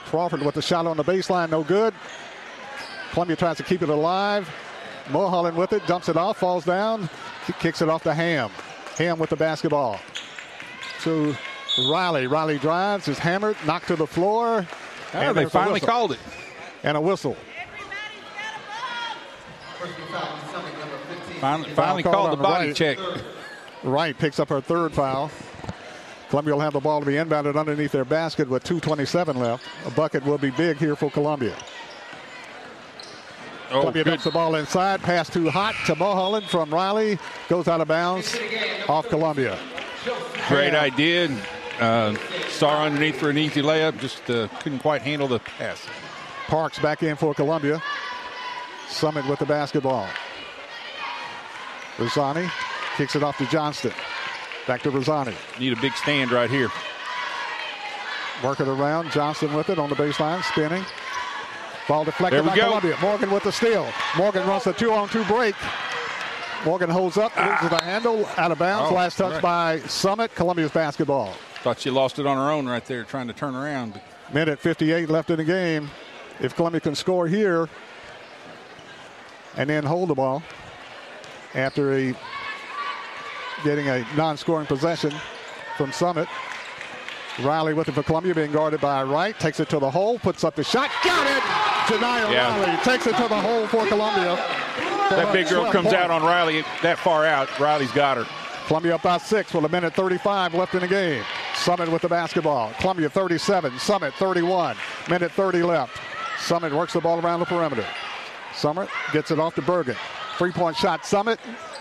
Crawford with the shot on the baseline, no good. Columbia tries to keep it alive. Mulholland with it, dumps it off, falls down, kicks it off to Ham. Ham with the basketball. To Riley. Riley drives, is hammered, knocked to the floor. Oh, and they finally called it. And a whistle. Finally, Foul finally called the body Wright. check. Wright picks up her third foul. Columbia will have the ball to be inbounded underneath their basket with 2.27 left. A bucket will be big here for Columbia. Oh, Columbia good. dumps the ball inside. Pass too hot to Mulholland from Riley. Goes out of bounds off Columbia. Great idea. Uh, Star underneath for an easy layup, just uh, couldn't quite handle the pass. Parks back in for Columbia. Summit with the basketball. Rosani kicks it off to Johnston. Back to Rosani. Need a big stand right here. Work it around. Johnston with it on the baseline, spinning. Ball deflected by go. Columbia. Morgan with the steal. Morgan runs the two-on-two break. Morgan holds up, ah. loses the handle, out of bounds. Oh, Last touch right. by Summit. Columbia's basketball. Thought she lost it on her own right there, trying to turn around. But Minute 58 left in the game. If Columbia can score here and then hold the ball after a getting a non-scoring possession from Summit. Riley with it for Columbia, being guarded by Wright. Takes it to the hole, puts up the shot. Got it! Janiyah Yeah. Riley takes it to the hole for Columbia. that big girl comes out on Riley that far out. Riley's got her. Columbia up by six with a minute 35 left in the game. Summit with the basketball. Columbia 37, Summit 31. Minute 30 left. Summit works the ball around the perimeter. Summit gets it off to Bergen. Three point shot, Summit.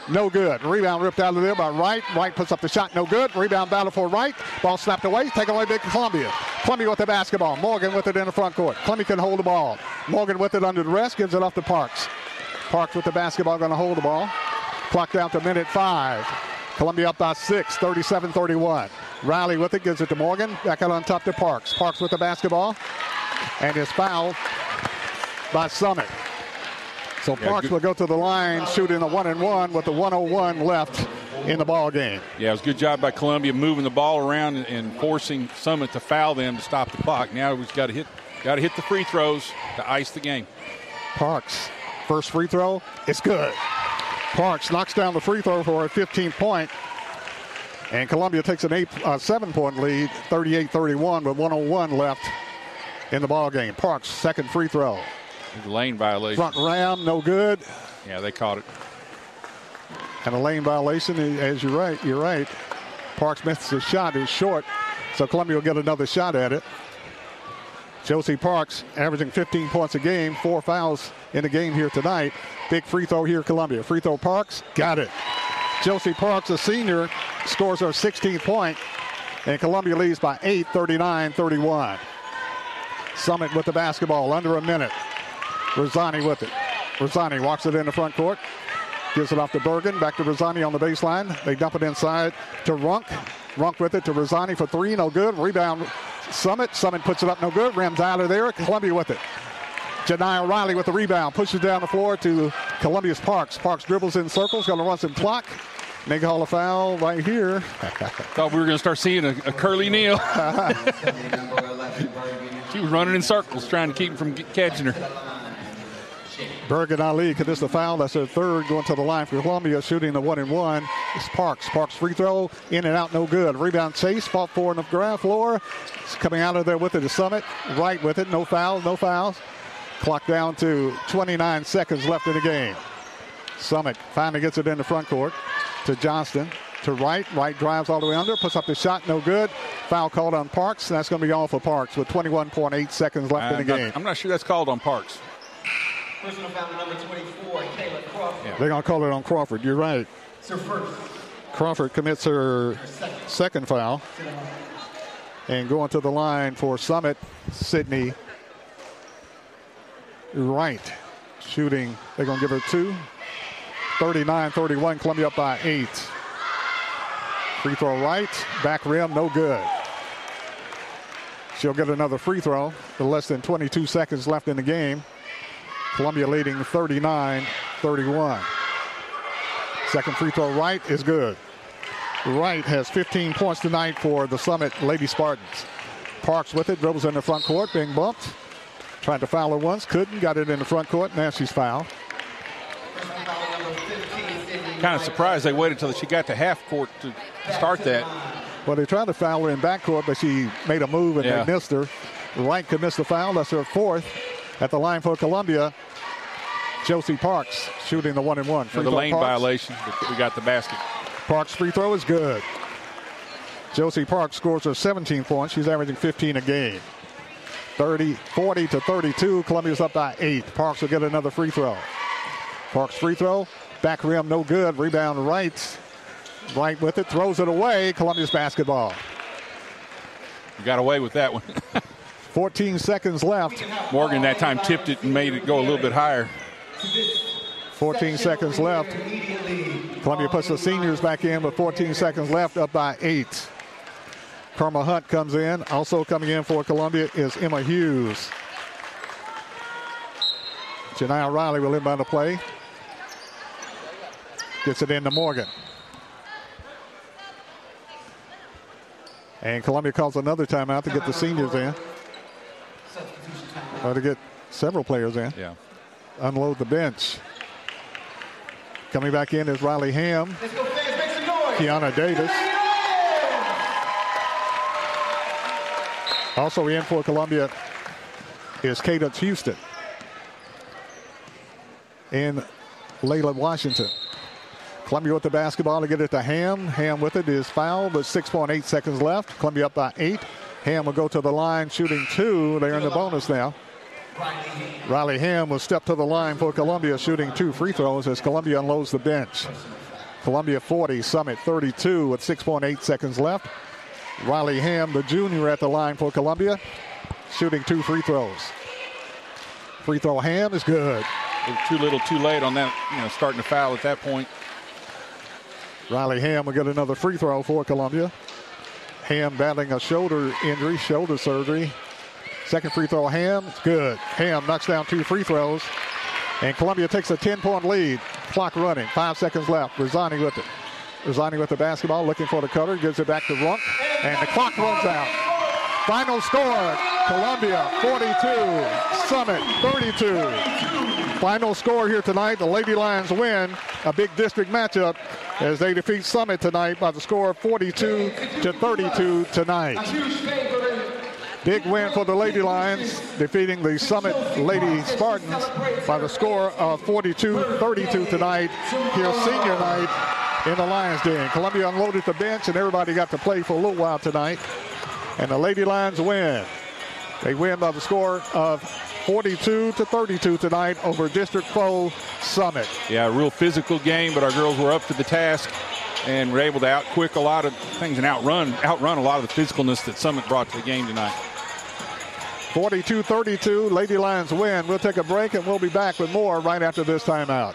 No good. Rebound ripped out of there by Wright. Wright puts up the shot, no good. Rebound battle for Wright. Ball snapped away. Taken away by Columbia. Columbia with the basketball. Morgan with it in the front court. Columbia can hold the ball. Morgan with it under the rest. Gives it off to Parks. Parks with the basketball going to hold the ball. Clock down to minute five. Columbia up by six, 37 31. Riley with it, gives it to Morgan. Back out on top to Parks. Parks with the basketball. And is fouled by Summit. So Yeah, Parks good- will go to the line, shooting a one and one with the 101 left in the ball game. Yeah, it was a good job by Columbia moving the ball around and, forcing Summit to foul them to stop the clock. Now we've got to hit, got to hit the free throws to ice the game. Parks, first free throw, it's good. Parks knocks down the free throw for a 15 point. And Columbia takes an eight, uh, seven point lead, 38 31, with 101 left in the ball game. Parks, second free throw. Lane violation. Front ram, no good. Yeah, they caught it. And a lane violation, eh, as you're right, you're right. Parks misses a shot, is short. So Columbia will get another shot at it. Josie Parks averaging 15 points a game, four fouls in the game here tonight. Big free throw here, Columbia. Free throw Parks, got it. Josie Parks, a senior, scores her 16th point, and Columbia leads by 8, 39 31. Summit with the basketball, under a minute. Rosani with it. Rosani walks it in the front court. Gives it off to Bergen. Back to Rosani on the baseline. They dump it inside to Runk. Runk with it to Rosani for three. No good. Rebound Summit. Summit puts it up. No good. Rims out of there. Columbia with it. Janiyah Riley with the rebound. Pushes down the floor to Columbia's Parks. Parks dribbles in circles. Going to run some clock. Make a hall of foul right here. Thought we were going to start seeing a, a Curly Neal. she was running in circles trying to keep him from catching her. Bergen Ali commits the foul. That's their third going to the line for Columbia, shooting the one and one. It's Parks. Parks free throw, in and out, no good. Rebound chase, fought for on the ground floor. It's coming out of there with it to Summit. Wright with it, no fouls, no fouls. Clock down to 29 seconds left in the game. Summit finally gets it in the front court to Johnston. To Wright. Wright drives all the way under, puts up the shot, no good. Foul called on Parks. and That's going to be all for Parks with 21.8 seconds left in the not, game. I'm not sure that's called on Parks. Personal foul number 24, Kayla Crawford. They're going to call it on Crawford. You're right. It's her first. Crawford commits her second foul. And going to the line for Summit, Sydney Wright. Shooting, they're going to give her two. 39 31, Columbia up by eight. Free throw Wright, back rim, no good. She'll get another free throw with less than 22 seconds left in the game. Columbia leading 39 31. Second free throw Wright is good. Wright has 15 points tonight for the Summit Lady Spartans. Parks with it, dribbles in the front court, being bumped. Tried to foul her once, couldn't, got it in the front court. Now she's fouled. Kind of surprised they waited till she got to half court to start that. Well, they tried to foul her in back court, but she made a move and Yeah. they missed her. Wright commits the foul. That's her fourth. At the line for Columbia, Josie Parks shooting the one and one. For the lane Parks. violation, we got the basket. Parks' free throw is good. Josie Parks scores her 17 points. She's averaging 15 a game. 30, 40 to 32. Columbia's up by eight. Parks will get another free throw. Parks free throw. Back rim, no good. Rebound Wright. Wright with it. Throws it away. Columbia's basketball. got away with that one. 14 seconds left. Morgan that time tipped it and made it go a little bit higher. 14 seconds left. Columbia puts the seniors back in with 14 seconds left, up by eight. Karma Hunt comes in. Also coming in for Columbia is Emma Hughes. Janiyah Riley will inbound the play. Gets it into Morgan. And Columbia calls another timeout to get the seniors in. Or to get several players in. Yeah. Unload the bench. Coming back in is Riley Ham. Kiana Davis. Also in for Columbia is Cadence Houston. And Layla Washington. Columbia with the basketball to get it to Ham. Ham with it is fouled, but 6.8 seconds left. Columbia up by eight. Ham will go to the line shooting two. They're in the bonus now. Riley Ham will step to the line for Columbia shooting two free throws as Columbia unloads the bench. Columbia 40, Summit 32 with 6.8 seconds left. Riley Ham, the junior, at the line for Columbia, shooting two free throws. Free throw Ham is good. Too little, too late on that, you know, starting to foul at that point. Riley Ham will get another free throw for Columbia. Ham battling a shoulder injury, shoulder surgery. Second free throw, Ham. It's good. Ham knocks down two free throws. And Columbia takes a 10 point lead. Clock running. Five seconds left. Rosani with it. Rosani with the basketball, looking for the cutter. Gives it back to Runk. And the clock runs out. Final score Columbia 42, Summit 32. Final score here tonight. The Lady Lions win a big district matchup as they defeat Summit tonight by the score of 42 to 32 tonight. Big win for the Lady Lions, defeating the Summit Lady Spartans by the score of 42-32 tonight here senior night in the Lions Den. Columbia unloaded the bench and everybody got to play for a little while tonight. And the Lady Lions win. They win by the score of 42 to 32 tonight over District foe Summit. Yeah, a real physical game, but our girls were up to the task and were able to outquick a lot of things and outrun outrun a lot of the physicalness that Summit brought to the game tonight. 42-32, Lady Lions win. We'll take a break and we'll be back with more right after this timeout.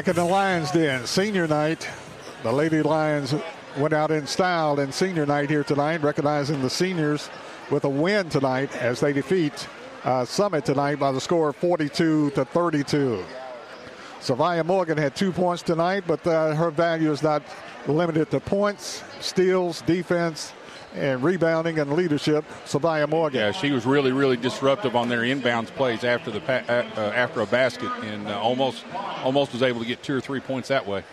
Back in the Lions Den, senior night. The Lady Lions went out in style in senior night here tonight, recognizing the seniors with a win tonight as they defeat uh, Summit tonight by the score of 42 to 32. Savia Morgan had two points tonight, but uh, her value is not limited to points, steals, defense, and rebounding and leadership. Savia Morgan. Yeah, she was really, really disruptive on their inbounds plays after the uh, uh, after a basket, and uh, almost almost was able to get two or three points that way.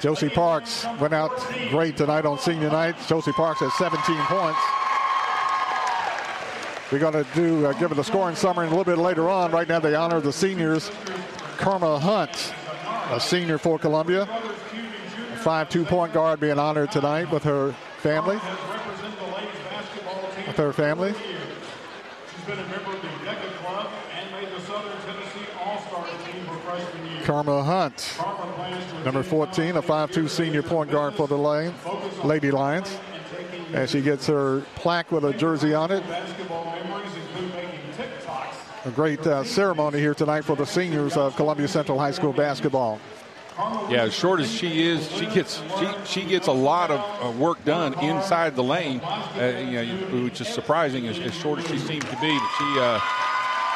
Josie Parks went out great tonight on senior night. Josie Parks has 17 points. We're going to do uh, give her the scoring summary a little bit later on. Right now, they honor the seniors. Karma Hunt, a senior for Columbia, five-two point guard, being honored tonight with her family. With her family. She's been a member of the DECA Club and made the Southern Tennessee All-Star team her freshman year. Karma Hunt, number 14, a 5'2 senior point guard for the Lane, Lady Lions. as she gets her plaque with a jersey on it. A great uh, ceremony here tonight for the seniors of Columbia Central High School basketball. Yeah, as short as she is, she gets she she gets a lot of uh, work done inside the lane, uh, you know, which is surprising as, as, short as she seems to be. But she uh,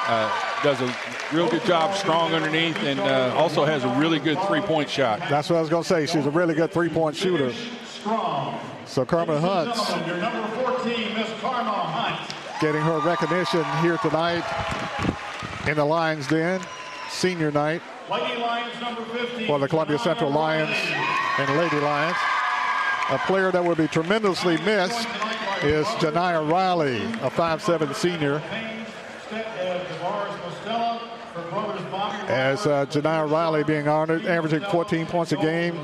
uh does a real good job, strong underneath, and uh, also has a really good three-point shot. That's what I was going to say. She's a really good three-point shooter. So Karma Hunt, getting her recognition here tonight in the Lions Den, senior night for the Columbia Central Lions and Lady Lions. A player that will be tremendously missed is Janiyah Riley, a 5'7 senior. As uh, Janiyah Riley being honored, averaging 14 points a game.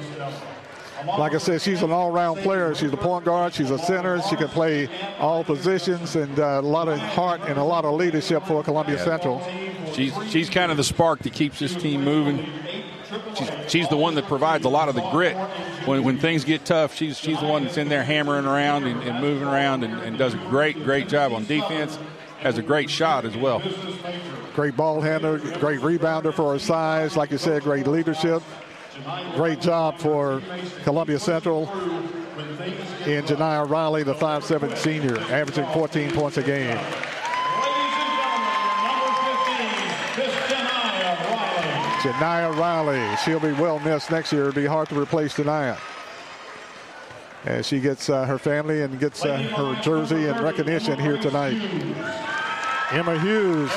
Like I said, she's an all-round player. She's a point guard. She's a center. She can play all positions and uh, a lot of heart and a lot of leadership for Columbia yeah. Central. She's she's kind of the spark that keeps this team moving. She's, she's the one that provides a lot of the grit when, when things get tough. She's she's the one that's in there hammering around and, and moving around and, and does a great great job on defense. Has a great shot as well. Great ball handler, great rebounder for her size. Like you said, great leadership. Great job for Columbia Central in Janiyah Riley, the 5'7 senior, averaging 14 points a game. Janiyah Riley. She'll be well missed next year. It'll be hard to replace Janiyah. As she gets uh, her family and gets uh, her jersey and recognition here tonight. Emma Hughes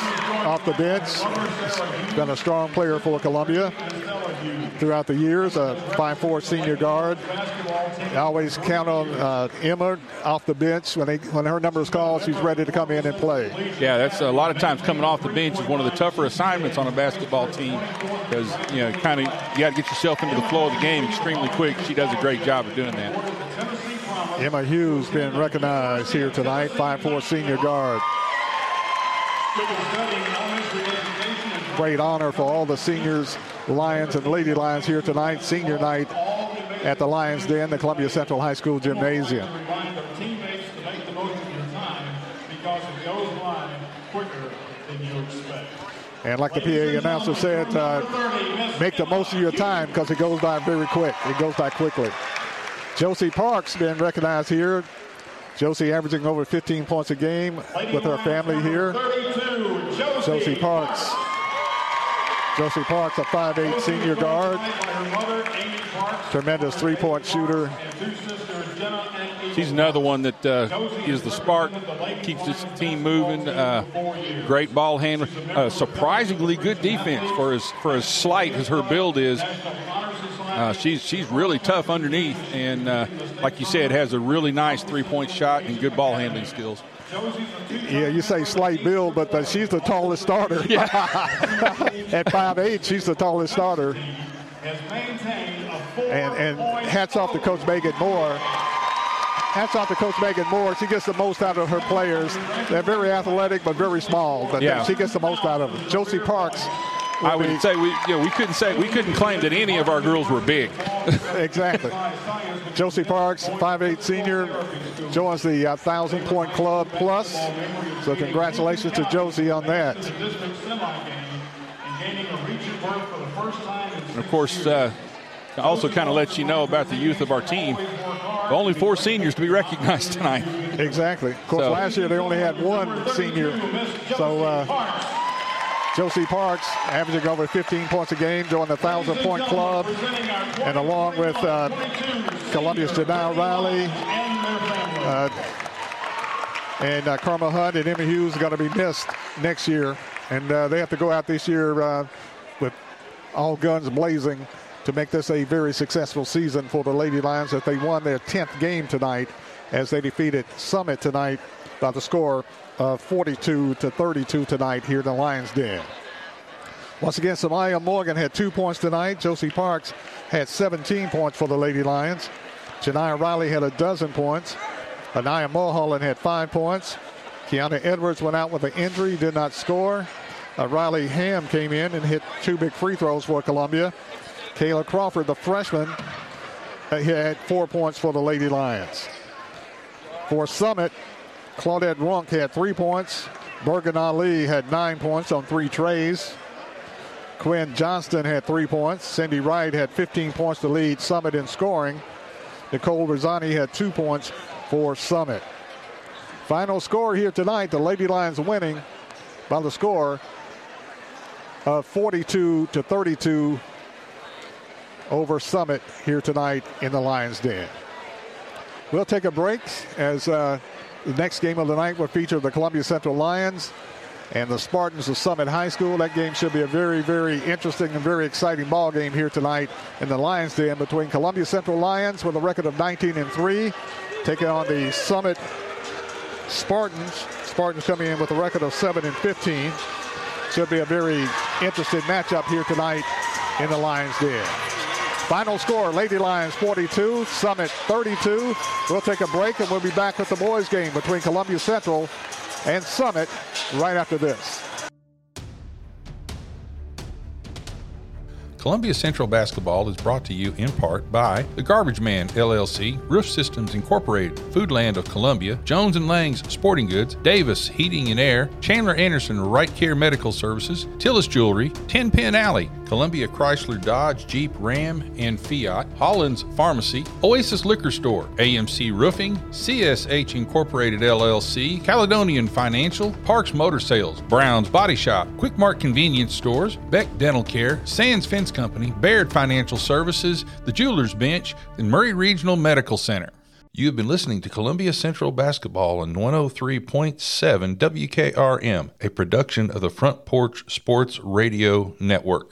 off the bench. Been a strong player for Columbia throughout the years, a 5'4 senior guard. I always count on uh, Emma off the bench. When, they, when her number is called, she's ready to come in and play. Yeah, that's a lot of times coming off the bench is one of the tougher assignments on a basketball team because, you know, kind of you got to get yourself into the flow of the game extremely quick. She does a great job of doing that. Emma Hughes being recognized here tonight, 5'4 senior guard. Great honor for all the seniors Lions and Lady Lions here tonight, senior night at the Lions Den, the Columbia Central High School Gymnasium. And like the PA announcer said, uh, make the most of your time because it goes by very quick. It goes by quickly. Josie Parks being recognized here. Josie averaging over 15 points a game with her family here. Josie Parks Josie Parks, a 5'8 senior guard. Tremendous three-point shooter. She's another one that uh, is the spark, keeps this team moving. Uh, great ball handler. Uh, surprisingly good defense for as for as slight as her build is. Uh, she's she's really tough underneath, and uh, like you said, has a really nice three-point shot and good ball handling skills. Yeah, you say slight build, but uh, she's the tallest starter. Yeah. At 5'8", she's the tallest starter. And, and hats off to Coach Megan Moore. Hats off to Coach Megan Moore. She gets the most out of her players. They're very athletic, but very small. But yeah. she gets the most out of them. Josie Parks I would be, say we you know, we couldn't say we couldn't claim that any of our girls were big. exactly. Josie Parks, 5'8 senior, joins the uh, thousand point club plus. So congratulations to Josie on that. And of course, uh, also kind of lets you know about the youth of our team. Only four seniors to be recognized tonight. Exactly. Of course, so. last year they only had one senior. So. Uh, Josie Parks averaging over 15 points a game, joined the 1,000 point club. And along with uh, Columbia's Janiyah Riley uh, and uh, Karma Hunt and Emma Hughes are going to be missed next year. And uh, they have to go out this year uh, with all guns blazing to make this a very successful season for the Lady Lions as they won their 10th game tonight as they defeated Summit tonight by the score of 42 to 32 tonight here in the Lions Den. Once again, Samaya Morgan had two points tonight. Josie Parks had 17 points for the Lady Lions. Janiyah Riley had a dozen points. Anaya Mulholland had five points. Kiana Edwards went out with an injury, did not score. Uh, Riley Ham came in and hit two big free throws for Columbia. Kayla Crawford, the freshman, uh, had four points for the Lady Lions. For Summit, Claudette Runk had three points. Bergen Ali had nine points on three trays. Quinn Johnston had three points. Sydney Wright had 15 points to lead Summit in scoring. Nicole Rosani had two points for Summit. Final score here tonight, the Lady Lions winning by the score of 42 to 32 over Summit here tonight in the Lions Den. We'll take a break as uh, the next game of the night will feature the Columbia Central Lions and the Spartans of Summit High School. That game should be a very, very interesting and very exciting ball game here tonight in the Lions Den between Columbia Central Lions with a record of 19 and 3, taking on the Summit Spartans. Spartans coming in with a record of 7 and 15. Should be a very interesting matchup here tonight in the Lions Den. Final score, Lady Lions 42, Summit 32. We'll take a break and we'll be back with the boys game between Columbia Central and Summit right after this. Columbia Central Basketball is brought to you in part by The Garbage Man LLC, Roof Systems Incorporated, Foodland of Columbia, Jones and Lang's Sporting Goods, Davis Heating and Air, Chandler Anderson Right Care Medical Services, Tillis Jewelry, Ten Pin Alley, Columbia Chrysler Dodge Jeep Ram and Fiat, Holland's Pharmacy, Oasis Liquor Store, AMC Roofing, CSH Incorporated LLC, Caledonian Financial, Parks Motor Sales, Brown's Body Shop, Quick Mart Convenience Stores, Beck Dental Care, Sands Fence Company, Baird Financial Services, The Jewelers Bench, and Maury Regional Medical Center. You have been listening to Columbia Central Basketball on 103.7 WKRM, a production of the Front Porch Sports Radio Network.